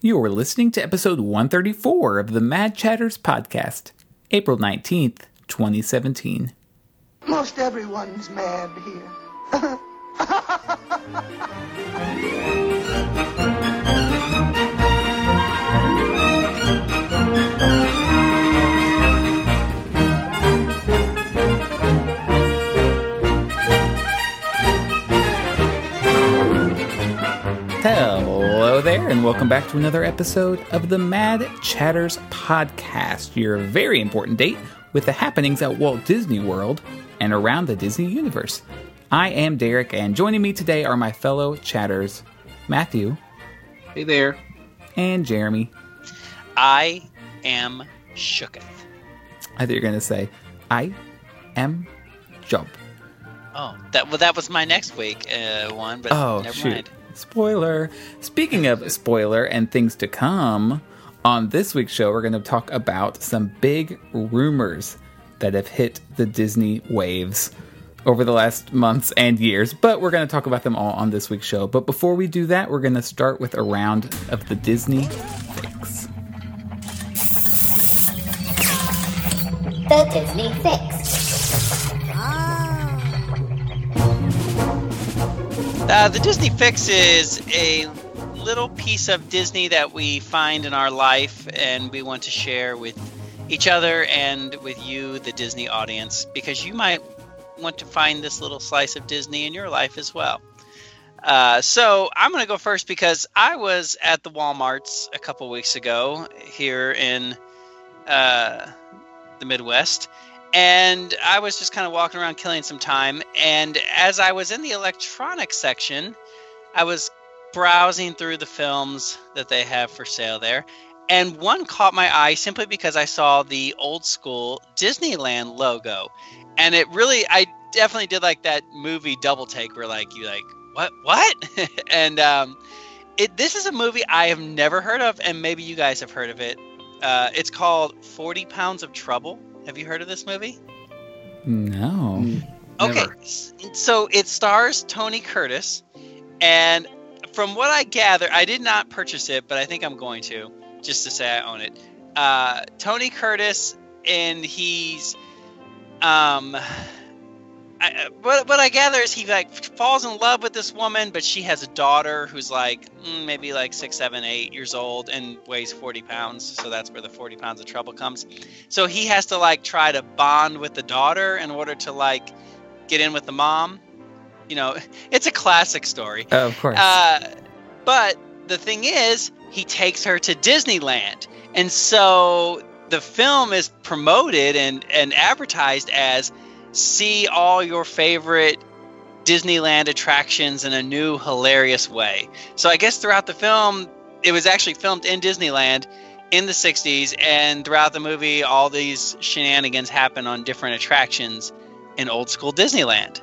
You are listening to episode 134 of the Mad Chatters podcast, April 19th, 2017. Most everyone's mad here. Hello there, and welcome back to another episode of the Mad Chatters podcast, your very important date with the happenings at Walt Disney World and around the Disney universe. I am Derek, and joining me today are my fellow chatters, Matthew Hey there. and Jeremy. I am shooketh. I thought you were going to say, I am Job. Oh, that well, that was my next week uh, one, but Oh, never shoot. mind. Spoiler. Speaking of spoiler and things to come, on this week's show, we're going to talk about some big rumors that have hit the Disney waves over the last months and years, but we're going to talk about them all on this week's show. But before we do that, we're going to start with a round of the Disney Fix. The Disney Fix. Uh, the Disney Fix is a little piece of Disney that we find in our life, and we want to share with each other and with you, the Disney audience, because you might want to find this little slice of Disney in your life as well. Uh, so I'm going to go first because I was at the WalMarts a couple weeks ago here in uh, the Midwest, and I was just kind of walking around killing some time. And as I was in the electronics section, I was browsing through the films that they have for sale there. And one caught my eye simply because I saw the old school Disneyland logo. And it really, I definitely did like that movie double take where like you like, what, what? and um, it, this is a movie I have never heard of, and maybe you guys have heard of it. Uh, it's called 40 Pounds of Trouble. Have you heard of this movie? No. Okay, Never. so it stars Tony Curtis, and from what I gather, I did not purchase it, but I think I'm going to, just to say I own it. Uh, Tony Curtis, and he's, um, I, what what I gather is he like falls in love with this woman, but she has a daughter who's like mm, maybe like six, seven, eight years old and weighs 40 pounds. So that's where the 40 pounds of trouble comes. So he has to like try to bond with the daughter in order to like get in with the mom. You know, it's a classic story. Oh, of course. Uh, but the thing is, he takes her to Disneyland, and so the film is promoted and and advertised as see all your favorite Disneyland attractions in a new hilarious way. So I guess throughout the film, it was actually filmed in Disneyland in the 60s, and throughout the movie, all these shenanigans happen on different attractions in old school Disneyland.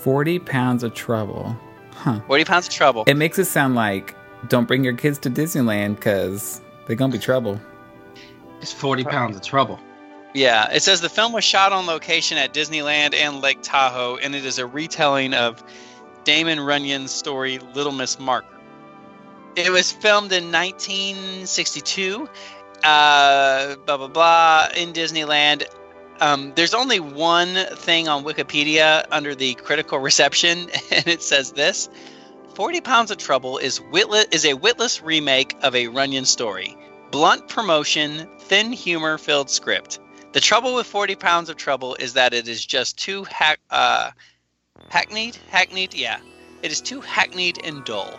40 pounds of trouble. Huh. 40 pounds of trouble. It makes it sound like don't bring your kids to Disneyland because they're going to be trouble. It's 40 pounds of trouble. Yeah, it says the film was shot on location at Disneyland and Lake Tahoe, and it is a retelling of Damon Runyon's story Little Miss Marker. It was filmed in 1962, uh, blah blah blah, in Disneyland. Um, there's only one thing on Wikipedia under the critical reception, and it says this: "40 Pounds of Trouble is witless is a witless remake of a Runyon story." Blunt promotion, thin humor filled script. The trouble with 40 Pounds of Trouble is that it is just too hack, uh, hackneyed. Hackneyed, yeah. It is too hackneyed and dull.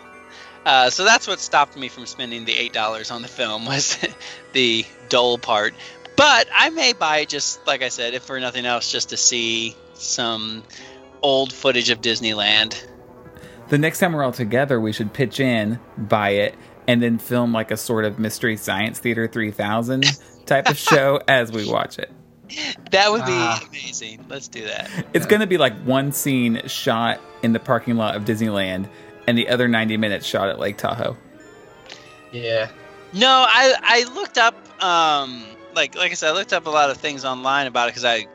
Uh, so that's what stopped me from spending the $8 on the film was the dull part. But I may buy it just, like I said, if for nothing else, just to see some old footage of Disneyland. The next time we're all together, we should pitch in, buy it, and then film like a sort of Mystery Science Theater 3000 type of show as we watch it. That would be Ah. amazing. Let's do that. It's going to be like one scene shot in the parking lot of Disneyland and the other 90 minutes shot at Lake Tahoe. Yeah. No, I I looked up um like like I said I looked up a lot of things online about it because I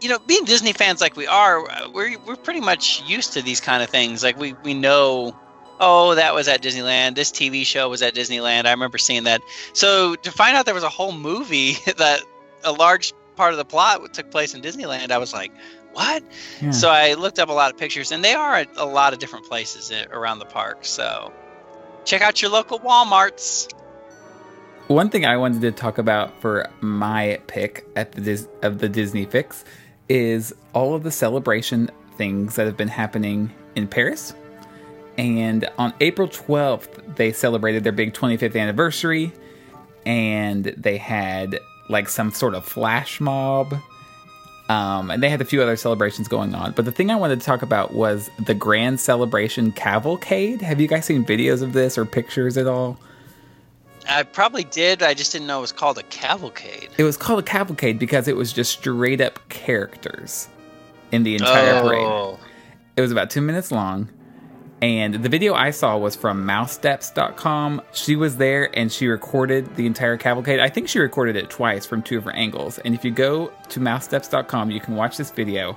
you know being Disney fans like we are we're we're pretty much used to these kind of things like we we know oh, that was at Disneyland. This TV show was at Disneyland. I remember seeing that. So to find out there was a whole movie that a large part of the plot took place in Disneyland, I was like, what? Yeah. So I looked up a lot of pictures, and they are at a lot of different places eh, around the park. So check out your local WalMarts. One thing I wanted to talk about for my pick at the Dis- of the Disney Fix is all of the celebration things that have been happening in Paris. And on April 12th, they celebrated their big 25th anniversary and they had like some sort of flash mob. Um, and they had a few other celebrations going on. But the thing I wanted to talk about was the Grand Celebration Cavalcade. Have you guys seen videos of this or pictures at all? I probably did. I just didn't know it was called a cavalcade. It was called a cavalcade because it was just straight up characters in the entire parade. Oh, It was about two minutes long. And the video I saw was from mousesteps.com. She was there and she recorded the entire cavalcade. I think she recorded it twice from two different angles. And if you go to mousesteps.com, you can watch this video.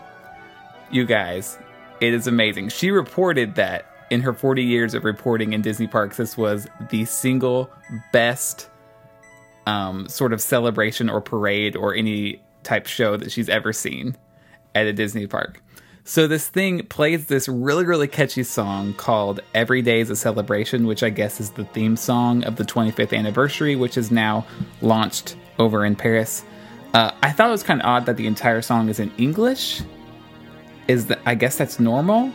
You guys, it is amazing. She reported that in her 40 years of reporting in Disney parks, this was the single best um, sort of celebration or parade or any type show that she's ever seen at a Disney park. So this thing plays this really, really catchy song called Every Day is a Celebration, which I guess is the theme song of the 25th anniversary, which is now launched over in Paris. Uh, I thought it was kind of odd that the entire song is in English. Is that I guess that's normal?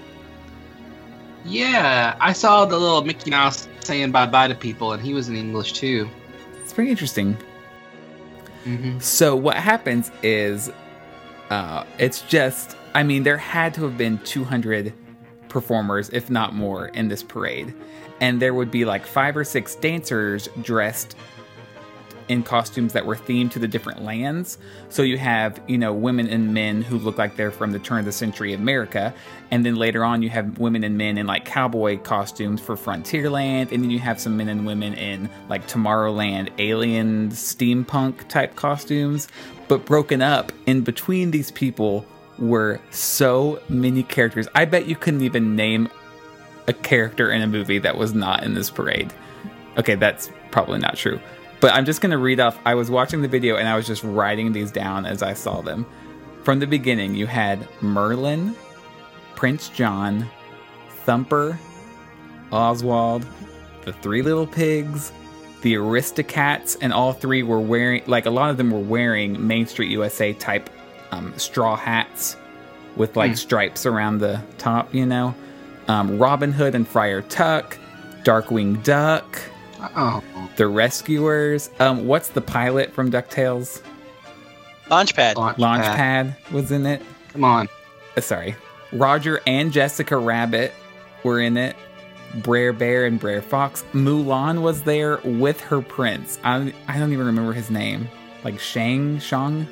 Yeah, I saw the little Mickey Mouse saying bye bye to people, and he was in English too. It's pretty interesting. Mm-hmm. So what happens is, uh, it's just. I mean, there had to have been 200 performers, if not more, in this parade, and there would be like five or six dancers dressed in costumes that were themed to the different lands. So you have, you know, women and men who look like they're from the turn of the century America, and then later on you have women and men in like cowboy costumes for Frontierland, and then you have some men and women in like Tomorrowland alien steampunk type costumes, but broken up in between these people were so many characters. I bet you couldn't even name a character in a movie that was not in this parade. Okay, that's probably not true. But I'm just going to read off. I was watching the video and I was just writing these down as I saw them. From the beginning, you had Merlin, Prince John, Thumper, Oswald, the Three Little Pigs, the Aristocats, and all three were wearing, like, a lot of them were wearing Main Street USA type um, straw hats with, like, stripes around the top, you know? Um, Robin Hood and Friar Tuck, Darkwing Duck, Oh, the Rescuers. Um, what's the pilot from DuckTales? Launchpad. Launchpad. Launchpad was in it. Come on. Uh, sorry. Roger and Jessica Rabbit were in it. Brer Bear and Brer Fox. Mulan was there with her prince. I, I don't even remember his name. Like Shang Shang?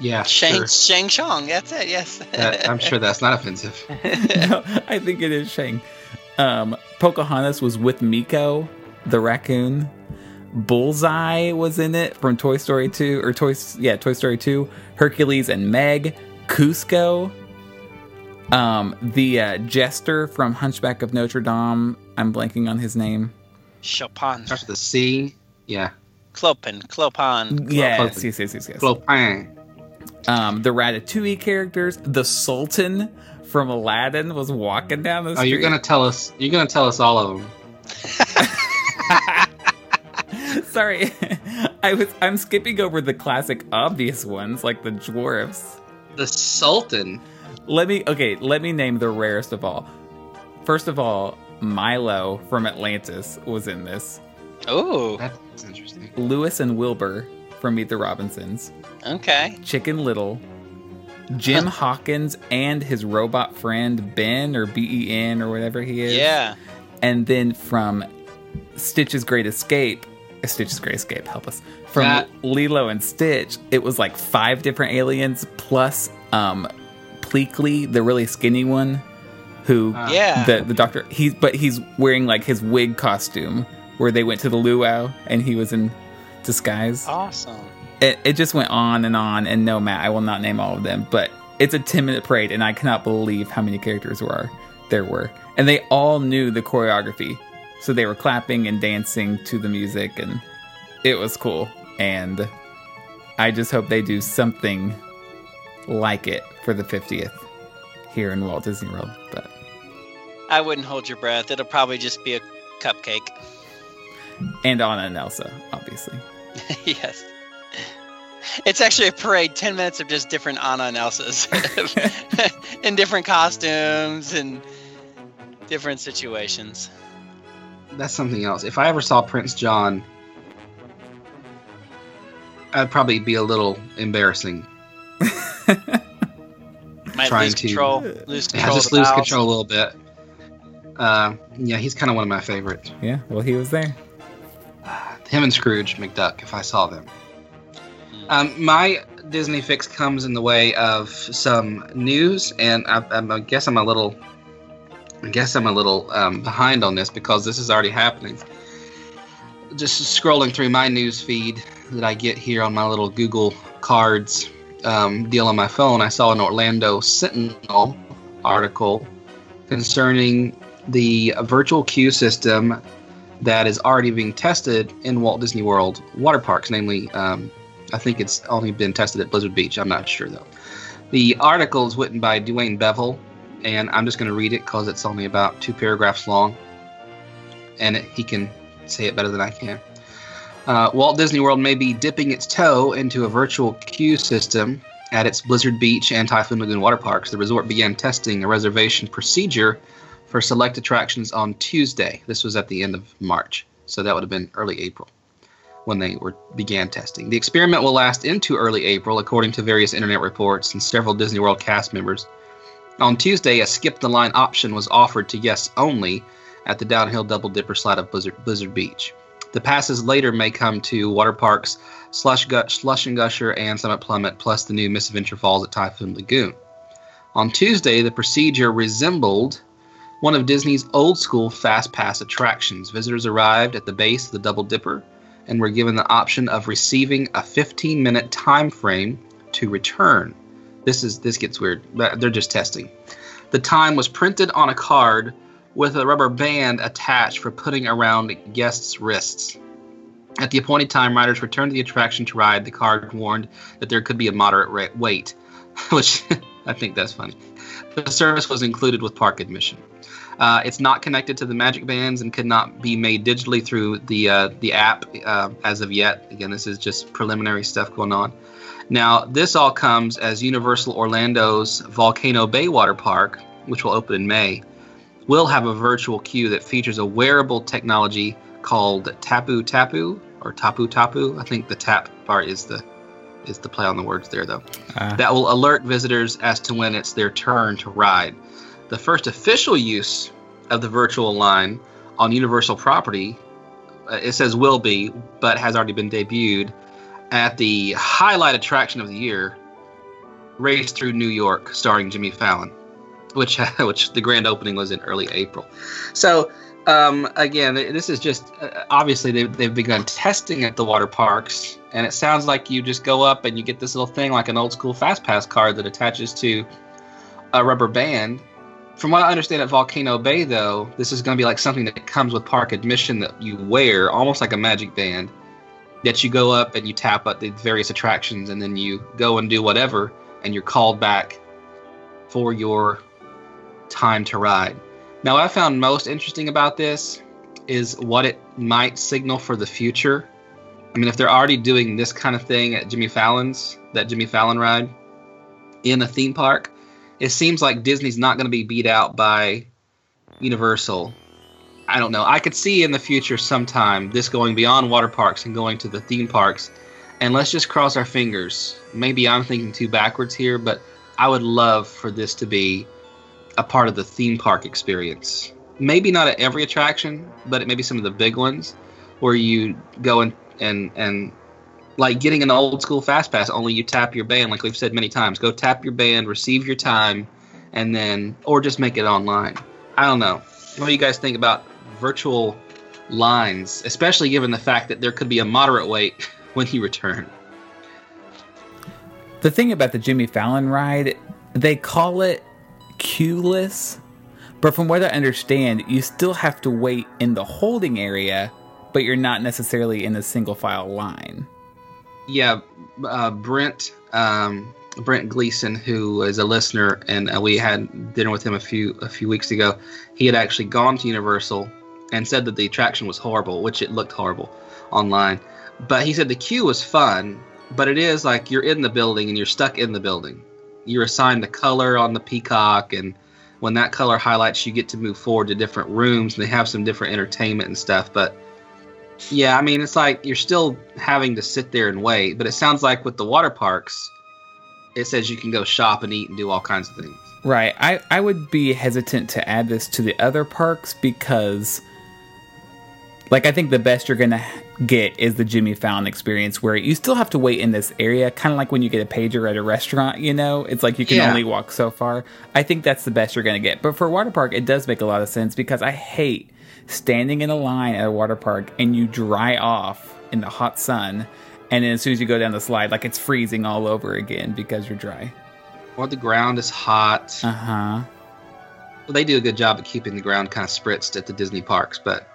Yeah, Shang sure. Shang Chong. That's it. Yes. That- I'm sure that's not offensive. no, I think it is Shang. Um, Pocahontas was with Meeko, the raccoon. Bullseye was in it from Toy Story 2 or Toy yeah, Toy Story 2. Hercules and Meg, Kuzco. Um, the uh, jester from Hunchback of Notre Dame. I'm blanking on his name. Chopin. Starts with a C. Yeah. Clopin. Clopin. Yes, yes, yes, yes, yes. Clopin. Um, the Ratatouille characters. The Sultan from Aladdin was walking down the street. Oh, you're gonna tell us. You're gonna tell us all of them. Sorry, I was I'm skipping over the classic obvious ones like the dwarfs. The Sultan. Let me okay, let me name the rarest of all. First of all, Milo from Atlantis was in this. Oh. That's interesting. Lewis and Wilbur from Meet the Robinsons. Okay. Chicken Little. Jim Hawkins and his robot friend Ben or B E N or whatever he is. Yeah. And then from Stitch's Great Escape, uh, Stitch's Great Escape, help us. From That- Lilo and Stitch, it was like five different aliens plus um Pleakley, the really skinny one, who Ah. Yeah. the the doctor he's but he's wearing like his wig costume where they went to the luau and he was in disguise. awesome. It, it just went on and on and no Matt, I will not name all of them, but it's a 10 minute parade and I cannot believe how many characters are. there were. And they all knew the choreography. So they were clapping and dancing to the music, and it was cool. And I just hope they do something like it for the 50th here in Walt Disney World. But I wouldn't hold your breath. It'll probably just be a cupcake. and Anna and Elsa, obviously. yes. It's actually a parade, 10 minutes of just different Anna and Elsas in different costumes and different situations. That's something else. If I ever saw Prince John, I'd probably be a little embarrassing. Might Trying lose to- control. Lose Yeah, control. just lose house. control a little bit. Uh, yeah, he's kind of one of my favorites. Yeah, well, he was there. Him and Scrooge McDuck, if I saw them. Um, my Disney fix comes in the way of some news, and I, I, I guess I'm a little, I guess I'm a little um, behind on this because this is already happening. Just scrolling through my news feed that I get here on my little Google Cards um, deal on my phone, I saw an Orlando Sentinel article concerning the virtual queue system that is already being tested in Walt Disney World water parks, namely, um, I think it's only been tested at Blizzard Beach. I'm not sure though. The article is written by Dewayne Bevil, and I'm just going to read it because it's only about two paragraphs long, and it, he can say it better than I can. Uh, Walt Disney World may be dipping its toe into a virtual queue system at its Blizzard Beach and Typhoon Lagoon water parks. The resort began testing a reservation procedure for select attractions on Tuesday. This was at the end of March, so that would have been early April when they were began testing. The experiment will last into early April, according to various internet reports and several Disney World cast members. On Tuesday, a skip the line option was offered to guests only at the downhill double dipper slide of Blizzard, Blizzard Beach. The passes later may come to water parks, Slush, Gush, Slush and Gusher, and Summit Plummet, plus the new Miss Adventure Falls at Typhoon Lagoon. On Tuesday, the procedure resembled one of Disney's old school fast pass attractions. Visitors arrived at the base of the Double Dipper and were given the option of receiving a 15 minute time frame to return. This is this gets weird. They're just testing. The time was printed on a card with a rubber band attached for putting around guests' wrists. At the appointed time, riders returned to the attraction to ride. The card warned that there could be a moderate ra- wait, which I think that's funny. The service was included with park admission. Uh, it's not connected to the Magic Bands and could not be made digitally through the uh, the app uh, as of yet. Again, this is just preliminary stuff going on. Now, this all comes as Universal Orlando's Volcano Bay Water Park, which will open in May, will have a virtual queue that features a wearable technology called Tapu Tapu or Tapu Tapu. I think the tap part is the is the play on the words there though Uh, that will alert visitors as to when it's their turn to ride. The first official use of the virtual line on Universal property, uh, it says will be, but has already been debuted at the highlight attraction of the year, Race Through New York, starring Jimmy Fallon, which which the grand opening was in early April. So um, again, this is just uh, obviously they've, they've begun testing at the water parks, and it sounds like you just go up and you get this little thing like an old school fast pass card that attaches to a rubber band. From what I understand at Volcano Bay, though, this is going to be like something that comes with park admission that you wear, almost like a magic band, that you go up and you tap at the various attractions, and then you go and do whatever, and you're called back for your time to ride. Now, what I found most interesting about this is what it might signal for the future. I mean, if they're already doing this kind of thing at Jimmy Fallon's, that Jimmy Fallon ride in a theme park, it seems like Disney's not going to be beat out by Universal. I don't know. I could see in the future sometime this going beyond water parks and going to the theme parks. And let's just cross our fingers. Maybe I'm thinking too backwards here, but I would love for this to be a part of the theme park experience. Maybe not at every attraction, but at maybe some of the big ones where you go and and and like getting an old school fast pass only you tap your band like we've said many times go tap your band receive your time and then or just make it online i don't know what do you guys think about virtual lines especially given the fact that there could be a moderate wait when he returned? the thing about the Jimmy Fallon ride, they call it queueless, But from what I understand, you still have to wait in the holding area, but you're not necessarily in a single file line. Yeah, uh, Brent um, Brent Gleason, who is a listener, and uh, we had dinner with him a few a few weeks ago. He had actually gone to Universal and said that the attraction was horrible, which it looked horrible online. But he said the queue was fun, but it is like you're in the building and you're stuck in the building. You're assigned the color on the peacock, and when that color highlights, you get to move forward to different rooms, and they have some different entertainment and stuff. But yeah, I mean, it's like you're still having to sit there and wait. But it sounds like with the water parks, it says you can go shop and eat and do all kinds of things. Right. I, I would be hesitant to add this to the other parks because, like, I think the best you're going to get is the Jimmy Fallon experience where you still have to wait in this area, kind of like when you get a pager at a restaurant, you know? It's like you can Yeah. only walk so far. I think that's the best you're going to get. But for a water park, it does make a lot of sense because I hate standing in a line at a water park and you dry off in the hot sun. And then as soon as you go down the slide, like it's freezing all over again because you're dry. Or the ground is hot. Uh huh. Well, they do a good job of keeping the ground kind of spritzed at the Disney parks, but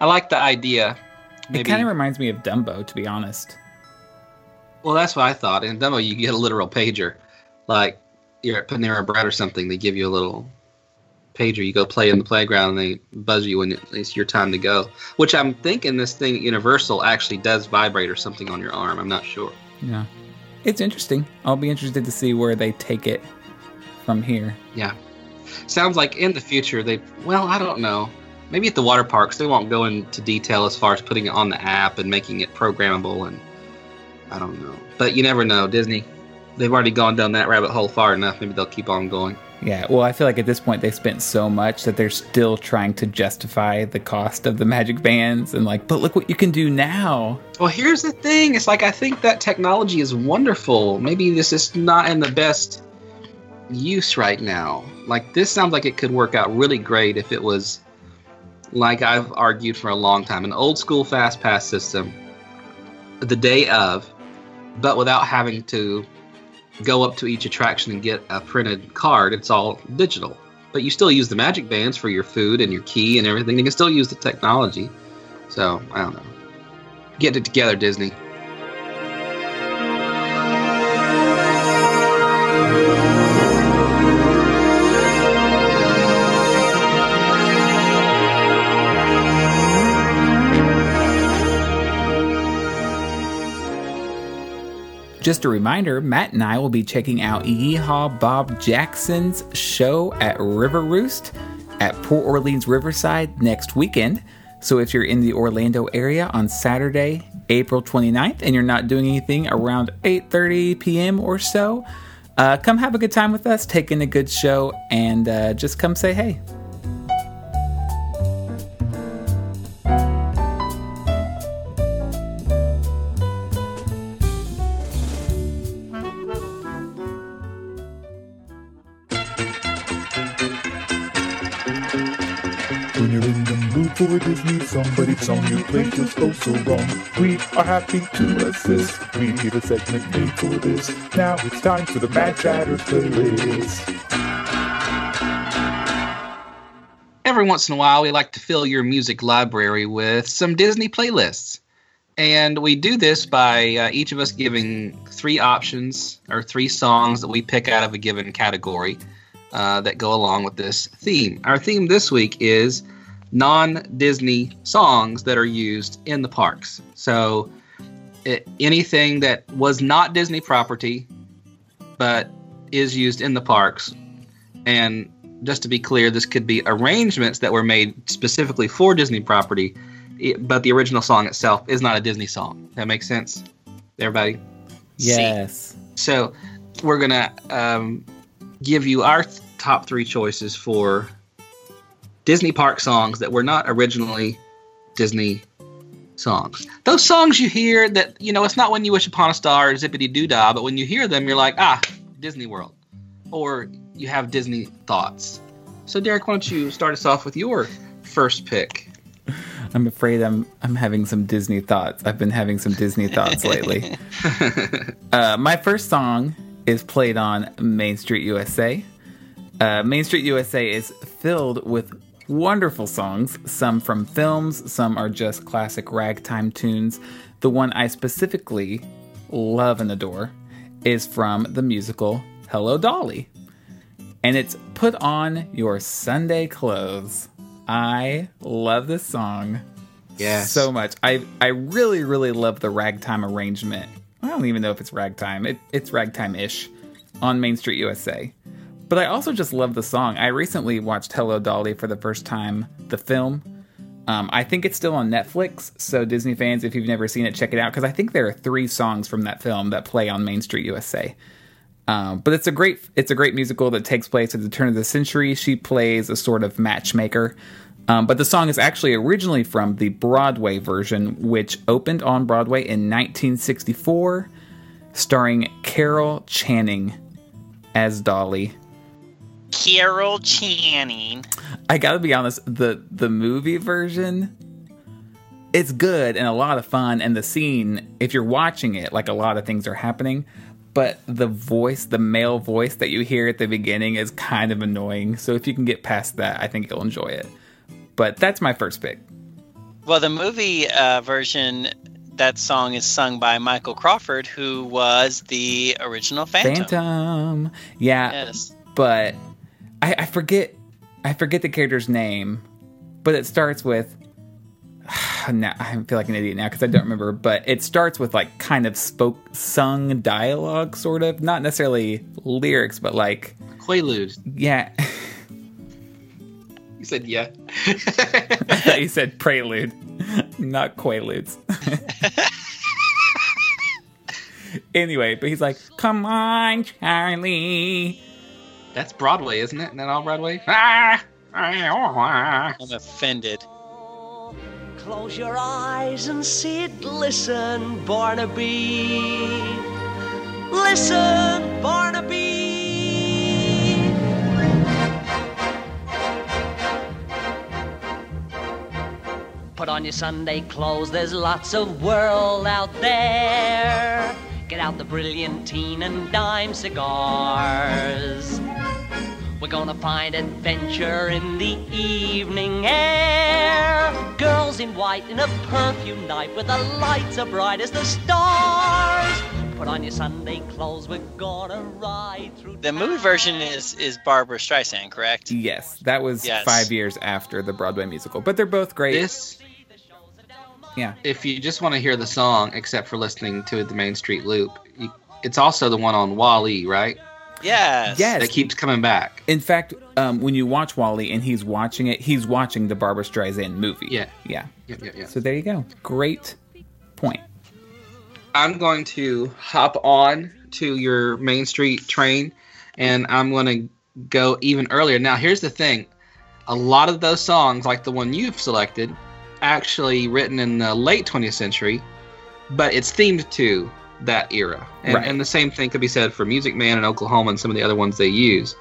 I like the idea. It kind of reminds me of Dumbo, to be honest. well, that's what I thought. In Dumbo, you get a literal pager, like you're at Panera Bread or something. They give you a little pager. You go play in the playground, and they buzz you when it's your time to go. Which I'm thinking this thing at Universal actually does vibrate or something on your arm. I'm not sure. Yeah. It's interesting. I'll be interested to see where they take it from here. Yeah. Sounds like in the future they well, I don't know. Maybe at the water parks they won't go into detail as far as putting it on the app and making it programmable and I don't know. But you never know, Disney. They've already gone down that rabbit hole far enough, maybe they'll keep on going. Yeah, well, I feel like at this point they've spent so much that they're still trying to justify the cost of the magic bands and like, but look what you can do now. Well, here's the thing. It's like I think that technology is wonderful. Maybe this is not in the best use right now. Like this sounds like it could work out really great if it was like I've argued for a long time, an old school fast pass system the day of, but without having to go up to each attraction and get a printed card. It's all digital. But you still use the magic bands for your food and your key and everything. You can still use the technology. So, I don't know. Get it together, Disney. Just a reminder, Matt and I will be checking out Yeehaw Bob Jackson's show at River Roost at Port Orleans Riverside next weekend. So if you're in the Orlando area on Saturday, April 29th, and you're not doing anything around 8:30 p.m. or so, uh, come have a good time with us, take in a good show, and uh, just come say hey. Just go so wrong. We are happy to assist. We need a segment made for this. Now it's time for the Mad playlist. Every once in a while, we like to fill your music library with some Disney playlists. And we do this by uh, each of us giving three options or three songs that we pick out of a given category uh, that go along with this theme. Our theme this week is non Disney songs that are used in the parks. So it, anything that was not Disney property but is used in the parks. And just to be clear, this could be arrangements that were made specifically for Disney property, i- but the original song itself is not a Disney song. That makes sense, everybody. Yes. So we're gonna um, give you our th- top three choices for Disney park songs that were not originally Disney songs. Those songs you hear that you know it's not when you wish upon a star or zippity doo dah, but when you hear them, you're like, ah, Disney World, or you have Disney thoughts. So Derek, why don't you start us off with your first pick? I'm afraid I'm I'm having some Disney thoughts. I've been having some Disney thoughts lately. uh, my first song is played on Main Street USA. Uh, Main Street USA is filled with wonderful songs, some from films, some are just classic ragtime tunes. The one I specifically love and adore is from the musical Hello Dolly. And it's Put On Your Sunday Clothes. I love this song Yes. so much. I I really really love the ragtime arrangement. I don't even know if it's ragtime. It, it's ragtime ish on Main Street USA. But I also just love the song. I recently watched Hello Dolly for the first time, the film. Um, I think it's still on Netflix, so Disney fans, if you've never seen it, check it out because I think there are three songs from that film that play on Main Street USA. Um, but it's a great it's a great musical that takes place at the turn of the century. She plays a sort of matchmaker. Um, but the song is actually originally from the Broadway version, which opened on Broadway in 1964, starring Carol Channing as Dolly. Carol Channing. I gotta be honest, the the movie version, it's good and a lot of fun, and the scene, if you're watching it, like a lot of things are happening. But the voice, the male voice that you hear at the beginning is kind of annoying. So if you can get past that, I think you'll enjoy it. But that's my first pick. Well, the movie uh, version, that song is sung by Michael Crawford, who was the original Phantom. Phantom. Yeah. Yes. But I, I forget I forget the character's name, but it starts with now I feel like an idiot now because I don't remember, but it starts with like kind of spoke sung dialogue, sort of, not necessarily lyrics, but like Quaaludes. yeah. You said yeah. I thought you said prelude, not quaaludes. anyway, but he's like, "Come on, Charlie." That's Broadway, isn't it? Isn't that all Broadway? Ah! Ah! I'm offended. Close your eyes and sit, listen, Barnaby. Listen, Barnaby. Put on your Sunday clothes, there's lots of world out there. Get out the brilliantine and dime cigars. We're gonna find adventure in the evening air. Girls in white in a perfume night where the lights are bright as the stars. Put on your Sunday clothes, we're gonna ride through The movie version is is Barbra Streisand, correct? Yes, that was Yes. five years after the Broadway musical, but they're both great. This, yeah. if you just want to hear the song, except for listening to the Main Street Loop, you, it's also the one on WALL-E, right? Yes. Yes. That keeps coming back. In fact, um, when you watch WALL-E and he's watching it, he's watching the Barbra Streisand movie. Yeah. Yeah. Yep, yep, yep. So there you go. Great point. I'm going to hop on to your Main Street train, and I'm going to go even earlier. Now, here's the thing: a lot of those songs, like the one you've selected, actually written in the late 20th century, but it's themed to that era. And, Right. and the same thing could be said for Music Man and Oklahoma and some of the other ones they use.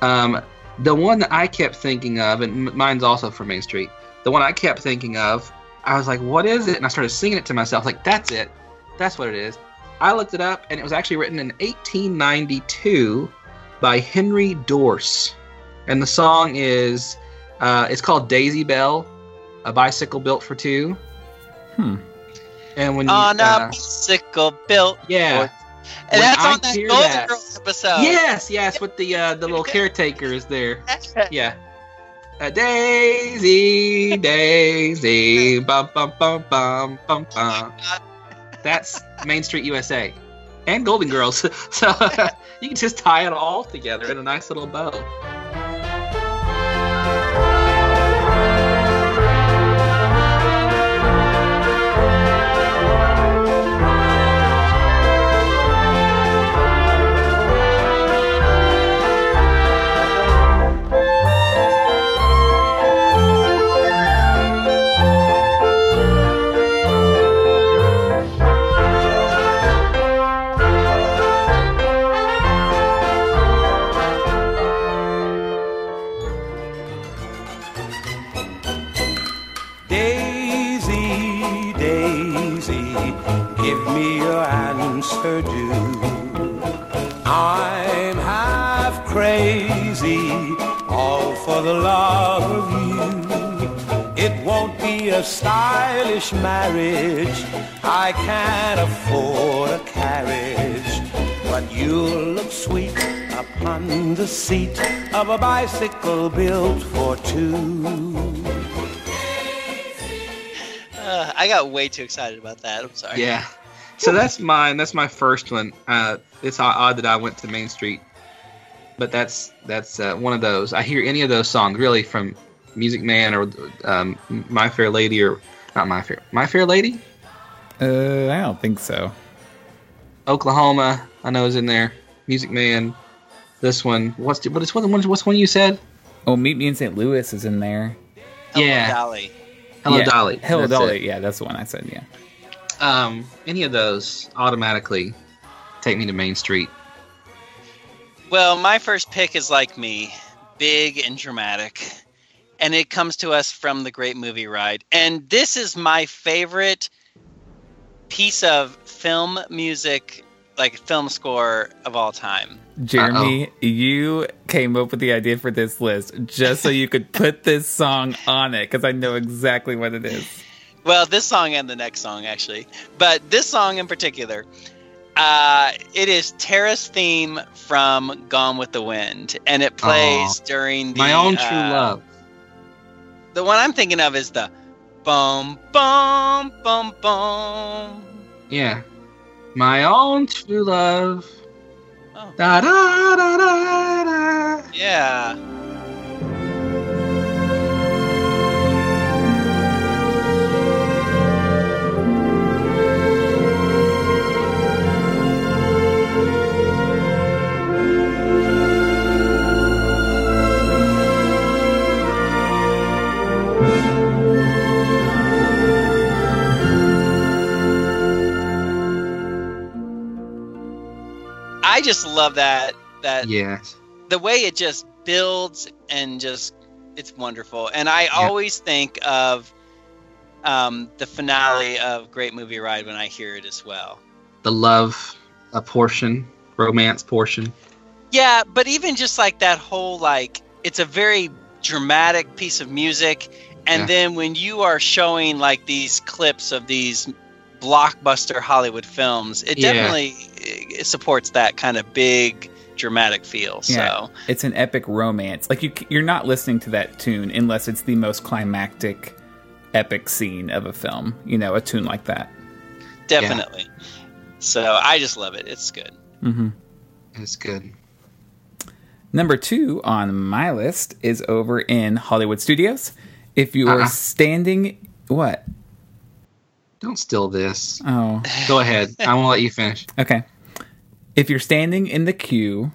Um, the one that I kept thinking of, and mine's also from Main Street. The one I kept thinking of, I was like, "What is it?" And I started singing it to myself, like, "That's it, that's what it is." I looked it up, and it was actually written in 1892 by Henry Dorse, and the song is, uh, it's called "Daisy Bell," a bicycle built for two. Hmm. And when you, On a uh, bicycle built. yeah, And When that's I on that Golden that- Girls episode. yes, yes, with the uh, the little caretaker is there. Yeah. Uh, Daisy, Daisy, bum bum bum bum bum bum. That's Main Street USA, and Golden Girls. so you can just tie it all together in a nice little bow. Me your due. I'm half crazy, all for the love of you. It won't be a stylish marriage. I can't afford a carriage. But you'll look sweet upon the seat of a bicycle built for two. Uh, I got way too excited about that. I'm sorry. Yeah. So that's mine. That's my first one. Uh, it's odd- odd that I went to Main Street, but that's that's uh, one of those. I hear any of those songs really from Music Man or um, My Fair Lady or not My Fair My Fair Lady, Uh, I don't think so. Oklahoma. I know is in there. Music Man. This one. What's the, what is what one? What's one you said? Oh, Meet Me in St. Louis is in there. Hello, Yeah. Dolly. Hello Yeah, Dolly. Hello That's Dolly. it. Yeah, that's the one I said. Yeah. Um, any of those automatically take me to Main Street. Well, my first pick is like me, big and dramatic. And it comes to us from the Great Movie Ride. And this is my favorite piece of film music, like film score of all time. Jeremy, you came up with the idea for this list just so you could put this song on it because I know exactly what it is. Well, this song and the next song, actually. But this song in particular, uh, it is Tara's theme from Gone with the Wind. And it plays Aw. during the. My own true uh, love. The one I'm thinking of is the boom, boom, boom, boom. Yeah. My own true love. Oh. Da da da da da. Yeah. I just love that that Yes. the way it just builds and just it's wonderful. And I always think of um, the finale of Great Movie Ride when I hear it as well. The love a portion, romance portion. Yeah, but even just like that whole like it's a very dramatic piece of music and Yeah. then when you are showing like these clips of these blockbuster Hollywood films, it Yeah. definitely it supports that kind of big dramatic feel. Yeah. So, It's an epic romance. Like you, you're not listening to that tune unless it's the most climactic, epic scene of a film. You know, a tune like that. definitely. So, I just love it. It's good. Mm-hmm. It's good. Number two on my list is over in Hollywood Studios. If you are Uh-uh. standing, what? Don't steal this. Oh, Go ahead. I won't let you finish. okay. If you're standing in the queue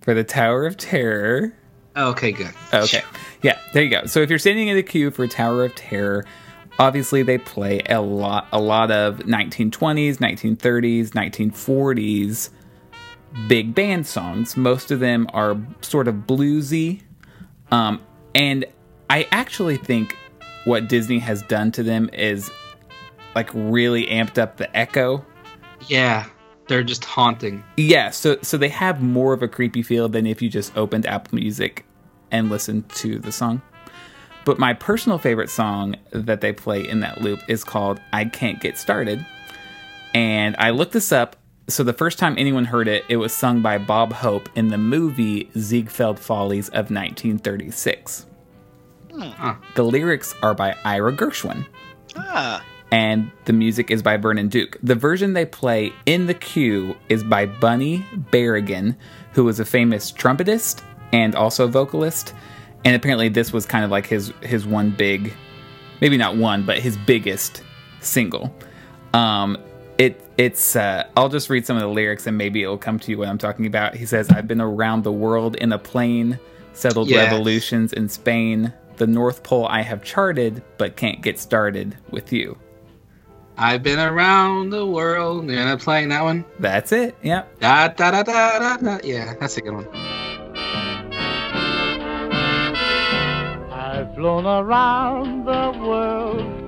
for the Tower of Terror, okay, good. Okay. Yeah, there you go. So if you're standing in the queue for Tower of Terror, obviously they play a lot a lot of 1920s, 1930s, 1940s big band songs. Most of them are sort of bluesy. Um and I actually think what Disney has done to them is like really amped up the echo Yeah, they're just haunting. yeah, so so they have more of a creepy feel than if you just opened Apple Music and listened to the song. But my personal favorite song that they play in that loop is called I Can't Get Started. And I looked this up. So the first time anyone heard it, it was sung by Bob Hope in the movie Ziegfeld Follies of 1936. Huh. The lyrics are by Ira Gershwin Ah, and the music is by Vernon Duke. The version they play in the queue is by Bunny Berigan, who was a famous trumpetist and also vocalist. And apparently, this was kind of like his his one big, maybe not one, but his biggest single. Um, it it's uh, I'll just read some of the lyrics and maybe it'll come to you what I'm talking about. He says, "I've been around the world in a plane, settled revolutions in Spain." The North Pole I have charted, but can't get started with you. I've been around the world. You're not playing that one? That's it. Yep. Da da da da da da. Yeah, that's a good one. I've flown around the world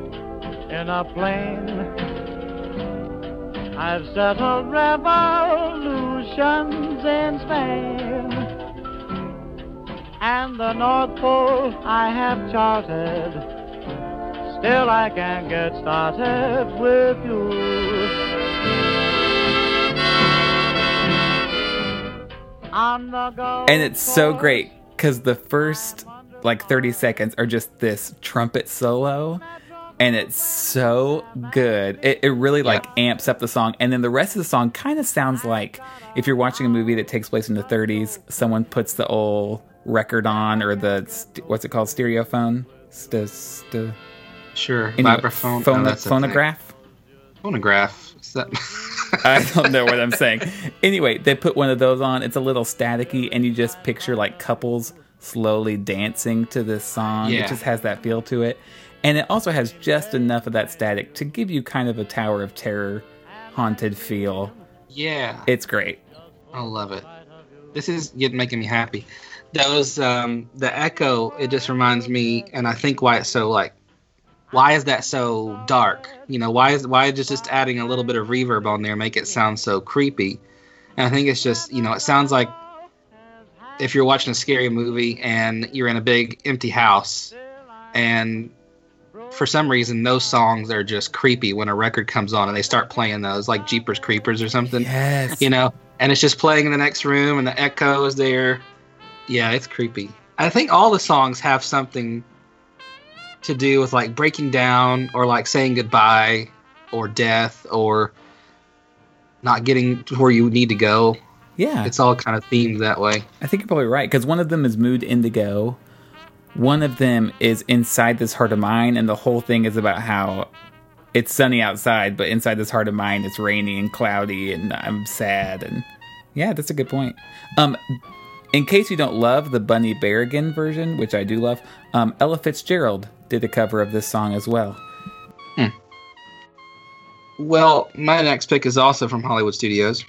in a plane, I've settled revolutions in Spain. And the North Pole I have charted. Still, I can't get started with you. On the go And it's so great because the first like 30 seconds are just this trumpet solo. And it's so good. It, it really like amps up the song. And then the rest of the song kind of sounds like if you're watching a movie that takes place in the 30s, someone puts the old record on or the, st- what's it called? Stereophone? St- st- Sure. anyway, Vibraphone. phone- Oh, that's a thing. phonograph? Phonograph. Is that? I don't know what I'm saying. Anyway, they put one of those on. It's a little staticky, and you just picture like couples slowly dancing to this song. Yeah. It just has that feel to it. And it also has just enough of that static to give you kind of a Tower of Terror haunted feel. yeah. It's great. I love it. This is getting making me happy. Those um the echo, it just reminds me and I think why it's so like why is that so dark? You know, why is why just just adding a little bit of reverb on there make it sound so creepy? And I think it's just, you know, it sounds like if you're watching a scary movie and you're in a big empty house and for some reason those songs are just creepy when a record comes on and they start playing those like Jeepers Creepers or something Yes. you know, and it's just playing in the next room, and the echo is there. Yeah, it's creepy. I think all the songs have something to do with like breaking down, or like saying goodbye, or death, or not getting to where you need to go. Yeah. It's all kind of themed that way. I think you're probably right because one of them is Mood Indigo. One of them is Inside This Heart of Mine, and the whole thing is about how it's sunny outside, but inside this heart of mine it's rainy and cloudy, and I'm sad. And yeah, that's a good point. Um, in case you don't love the Bunny Berigan version, which I do love, um, Ella Fitzgerald did a cover of this song as well. Well, my next pick is also from Hollywood Studios.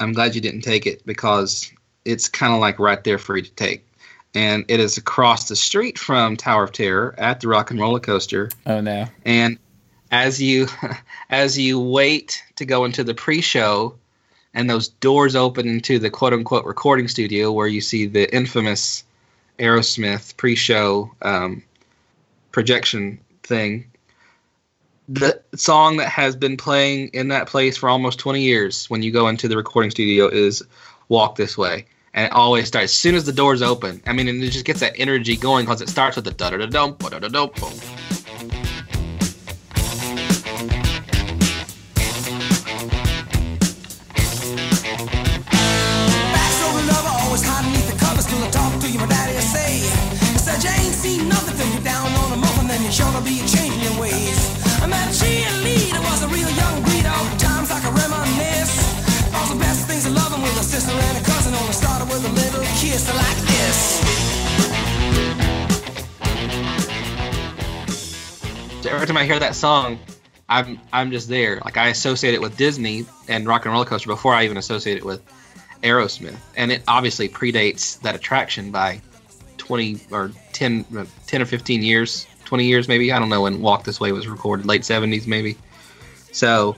I'm glad you didn't take it because it's kind of like right there for you to take. And it is across the street from Tower of Terror at the Rock and Roller Coaster. Oh no! And as you as you wait to go into the pre-show and those doors open into the quote unquote recording studio where you see the infamous Aerosmith pre-show um, projection thing. The song that has been playing in that place for almost 20 years when you go into the recording studio is walk this way. And it always starts as soon as the doors open i mean and it just gets that energy going because it starts with the da da da dum da da dum to be changing your ways. I met a cheerleader, was a real young breed, all times I can reminisce. All the best things of loving with a sister and a cousin, only started with a little kiss like this. every time I hear that song, I'm I'm just there. Like I associate it with Disney and Rock and Roller Coaster before I even associate it with Aerosmith, and it obviously predates that attraction by 20 or 10, uh, 10 or 15 years, 20 years maybe. I don't know when Walk This Way was recorded, late 70s maybe. So,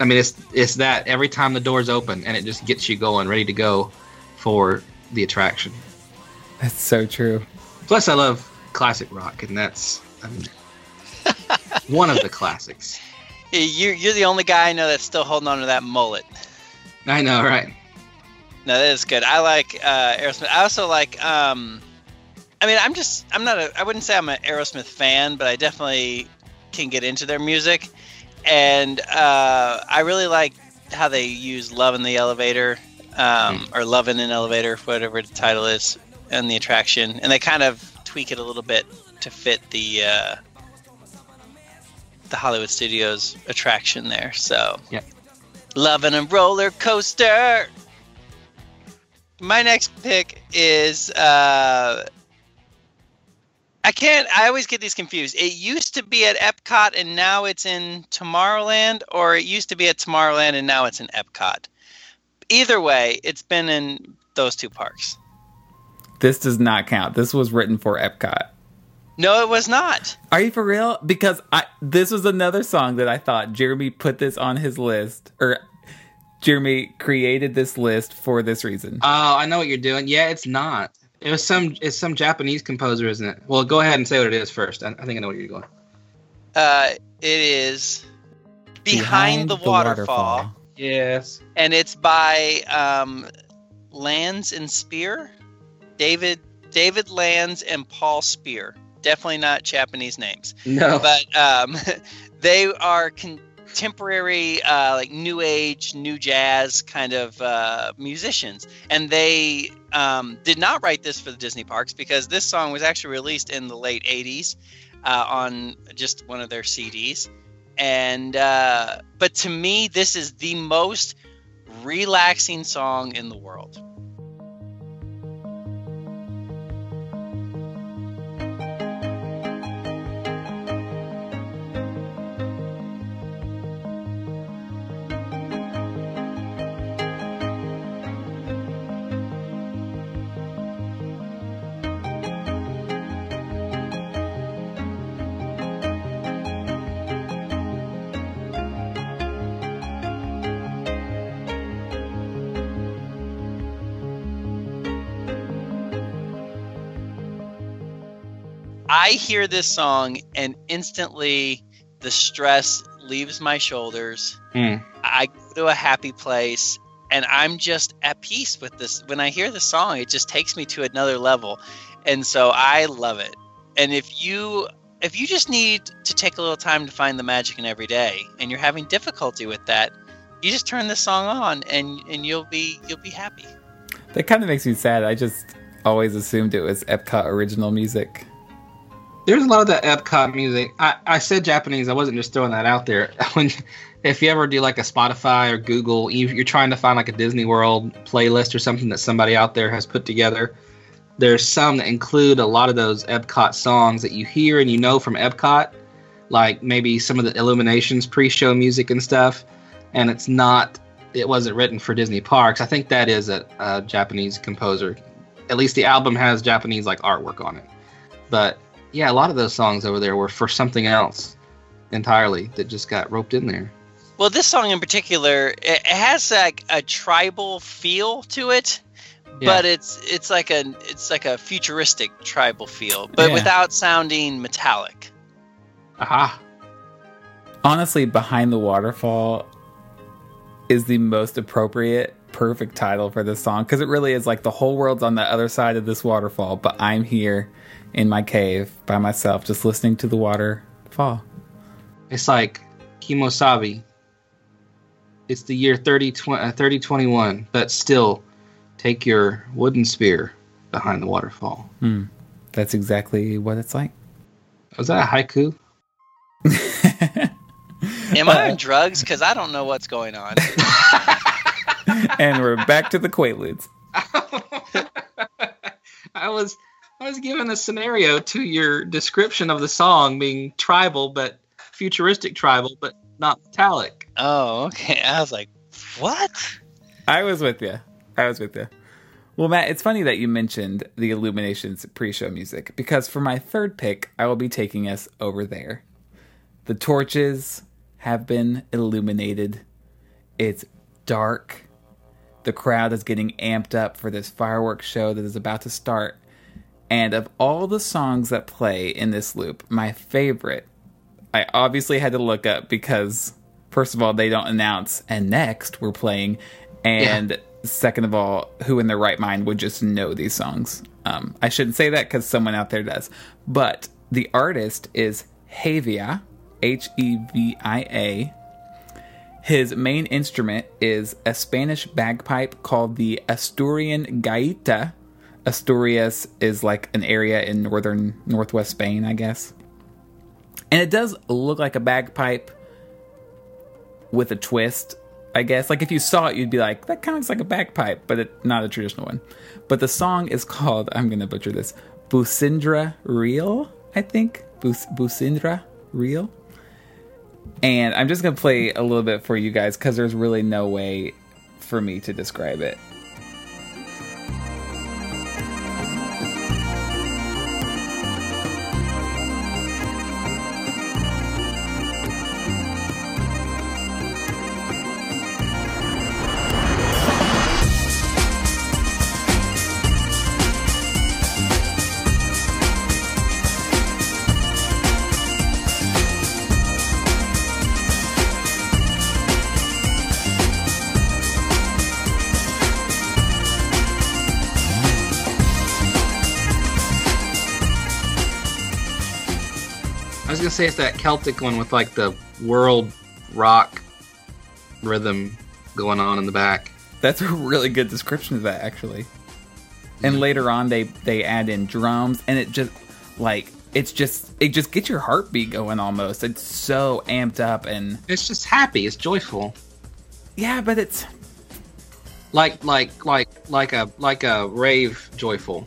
I mean, it's it's that every time the doors open and it just gets you going, ready to go for the attraction. That's so true. Plus, I love classic rock, and that's I mean, one of the classics. You're, you're the only guy I know that's still holding on to that mullet. I know, right? No, that is good. I like uh, Aerosmith. I also like. Um, I mean, I'm just. I'm not a. I wouldn't say I'm an Aerosmith fan, but I definitely can get into their music, and uh, I really like how they use "Love in the Elevator" um, or "Love in an Elevator," whatever the title is, and the attraction, and they kind of tweak it a little bit to fit the uh, the Hollywood Studios attraction there. So, Yeah. "Love in a Roller Coaster." my next pick is uh I can't I always get these confused. It used to be at Epcot and now it's in Tomorrowland or it used to be at Tomorrowland and now it's in Epcot. Either way, it's been in those two parks. This does not count. This was written for Epcot. No, it was not. Are you for real? Because I this was another song that I thought Jeremy put this on his list or Jeremy created this list for this reason. Oh, I know what you're doing. Yeah, it's not. It was some. It's some Japanese composer, isn't it? Well, go ahead and say what it is first. I, I think I know where you're going. Uh, it is behind, the, waterfall, Yes. and it's by um, Lanz and Speer, David David Lanz and Paul Speer. Definitely not Japanese names. No. but um, they are contemporary, uh, like new age, new jazz kind of uh, musicians, and they um, did not write this for the Disney parks because this song was actually released in the late '80s uh, on just one of their CDs. And uh, but to me, this is the most relaxing song in the world. Hear this song and instantly the stress leaves my shoulders. Hmm. I go to a happy place and I'm just at peace with this. When I hear the song, it just takes me to another level. And so I love it. And if you if you just need to take a little time to find the magic in every day and you're having difficulty with that, you just turn this song on and and you'll be you'll be happy. That kind of makes me sad. I just always assumed it was Epcot original music. There's a lot of that Epcot music. I, I said Japanese. I wasn't just throwing that out there. When, if you ever do like a Spotify or Google, you, you're trying to find like a Disney World playlist or something that somebody out there has put together. There's some that include a lot of those Epcot songs that you hear and you know from Epcot, like maybe some of the Illuminations pre-show music and stuff. And it's not. It wasn't written for Disney parks. I think that is a, a Japanese composer. At least the album has Japanese like artwork on it. But yeah, a lot of those songs over there were for something else entirely that just got roped in there. Well, this song in particular, it it has like a tribal feel to it, but it's it's like a it's like a futuristic tribal feel, but Yeah. without sounding metallic. Aha. Honestly, Behind the Waterfall is the most appropriate, perfect title for this song because it really is like the whole world's on the other side of this waterfall, but I'm here in my cave by myself just listening to the water fall. It's like Kimosabi. It's the year 30, tw- uh, 3021, but still take your wooden spear behind the waterfall. Hmm. That's exactly what it's like. Was that a haiku? Am I on drugs? Because I don't know what's going on. and we're back to the Quaaludes. I was I was given a scenario to your description of the song being tribal, but futuristic tribal, but not metallic. Oh, okay. I was like, what? I was with you. I was with you. Well, Matt, it's funny that you mentioned the Illuminations pre show music because for my third pick, I will be taking us over there. The torches have been illuminated. It's dark. The crowd is getting amped up for this fireworks show that is about to start. And of all the songs that play in this loop, my favorite, I obviously had to look up because, first of all, they don't announce, and next we're playing. And second of all, who in their right mind would just know these songs? Um, I shouldn't say that because someone out there does. But the artist is Hevia, H E V I A. His main instrument is a Spanish bagpipe called the Asturian gaita. Asturias is like an area in northern northwest Spain, I guess. And it does look like a bagpipe with a twist, I guess. Like if you saw it, you'd be like, that kind of looks like a bagpipe, but it, not a traditional one. But the song is called, I'm going to butcher this, Busindre Reel, I think. Bus- Busindre Reel. And I'm just going to play a little bit for you guys because there's really no way for me to describe it. Say it's that Celtic one with like the world rock rhythm going on in the back. That's a really good description of that, actually. And mm-hmm. later on, they they add in drums, and it just like it's just it just gets your heartbeat going almost. It's so amped up, and It's just happy. It's joyful. yeah, but it's Like like like like a like a rave joyful.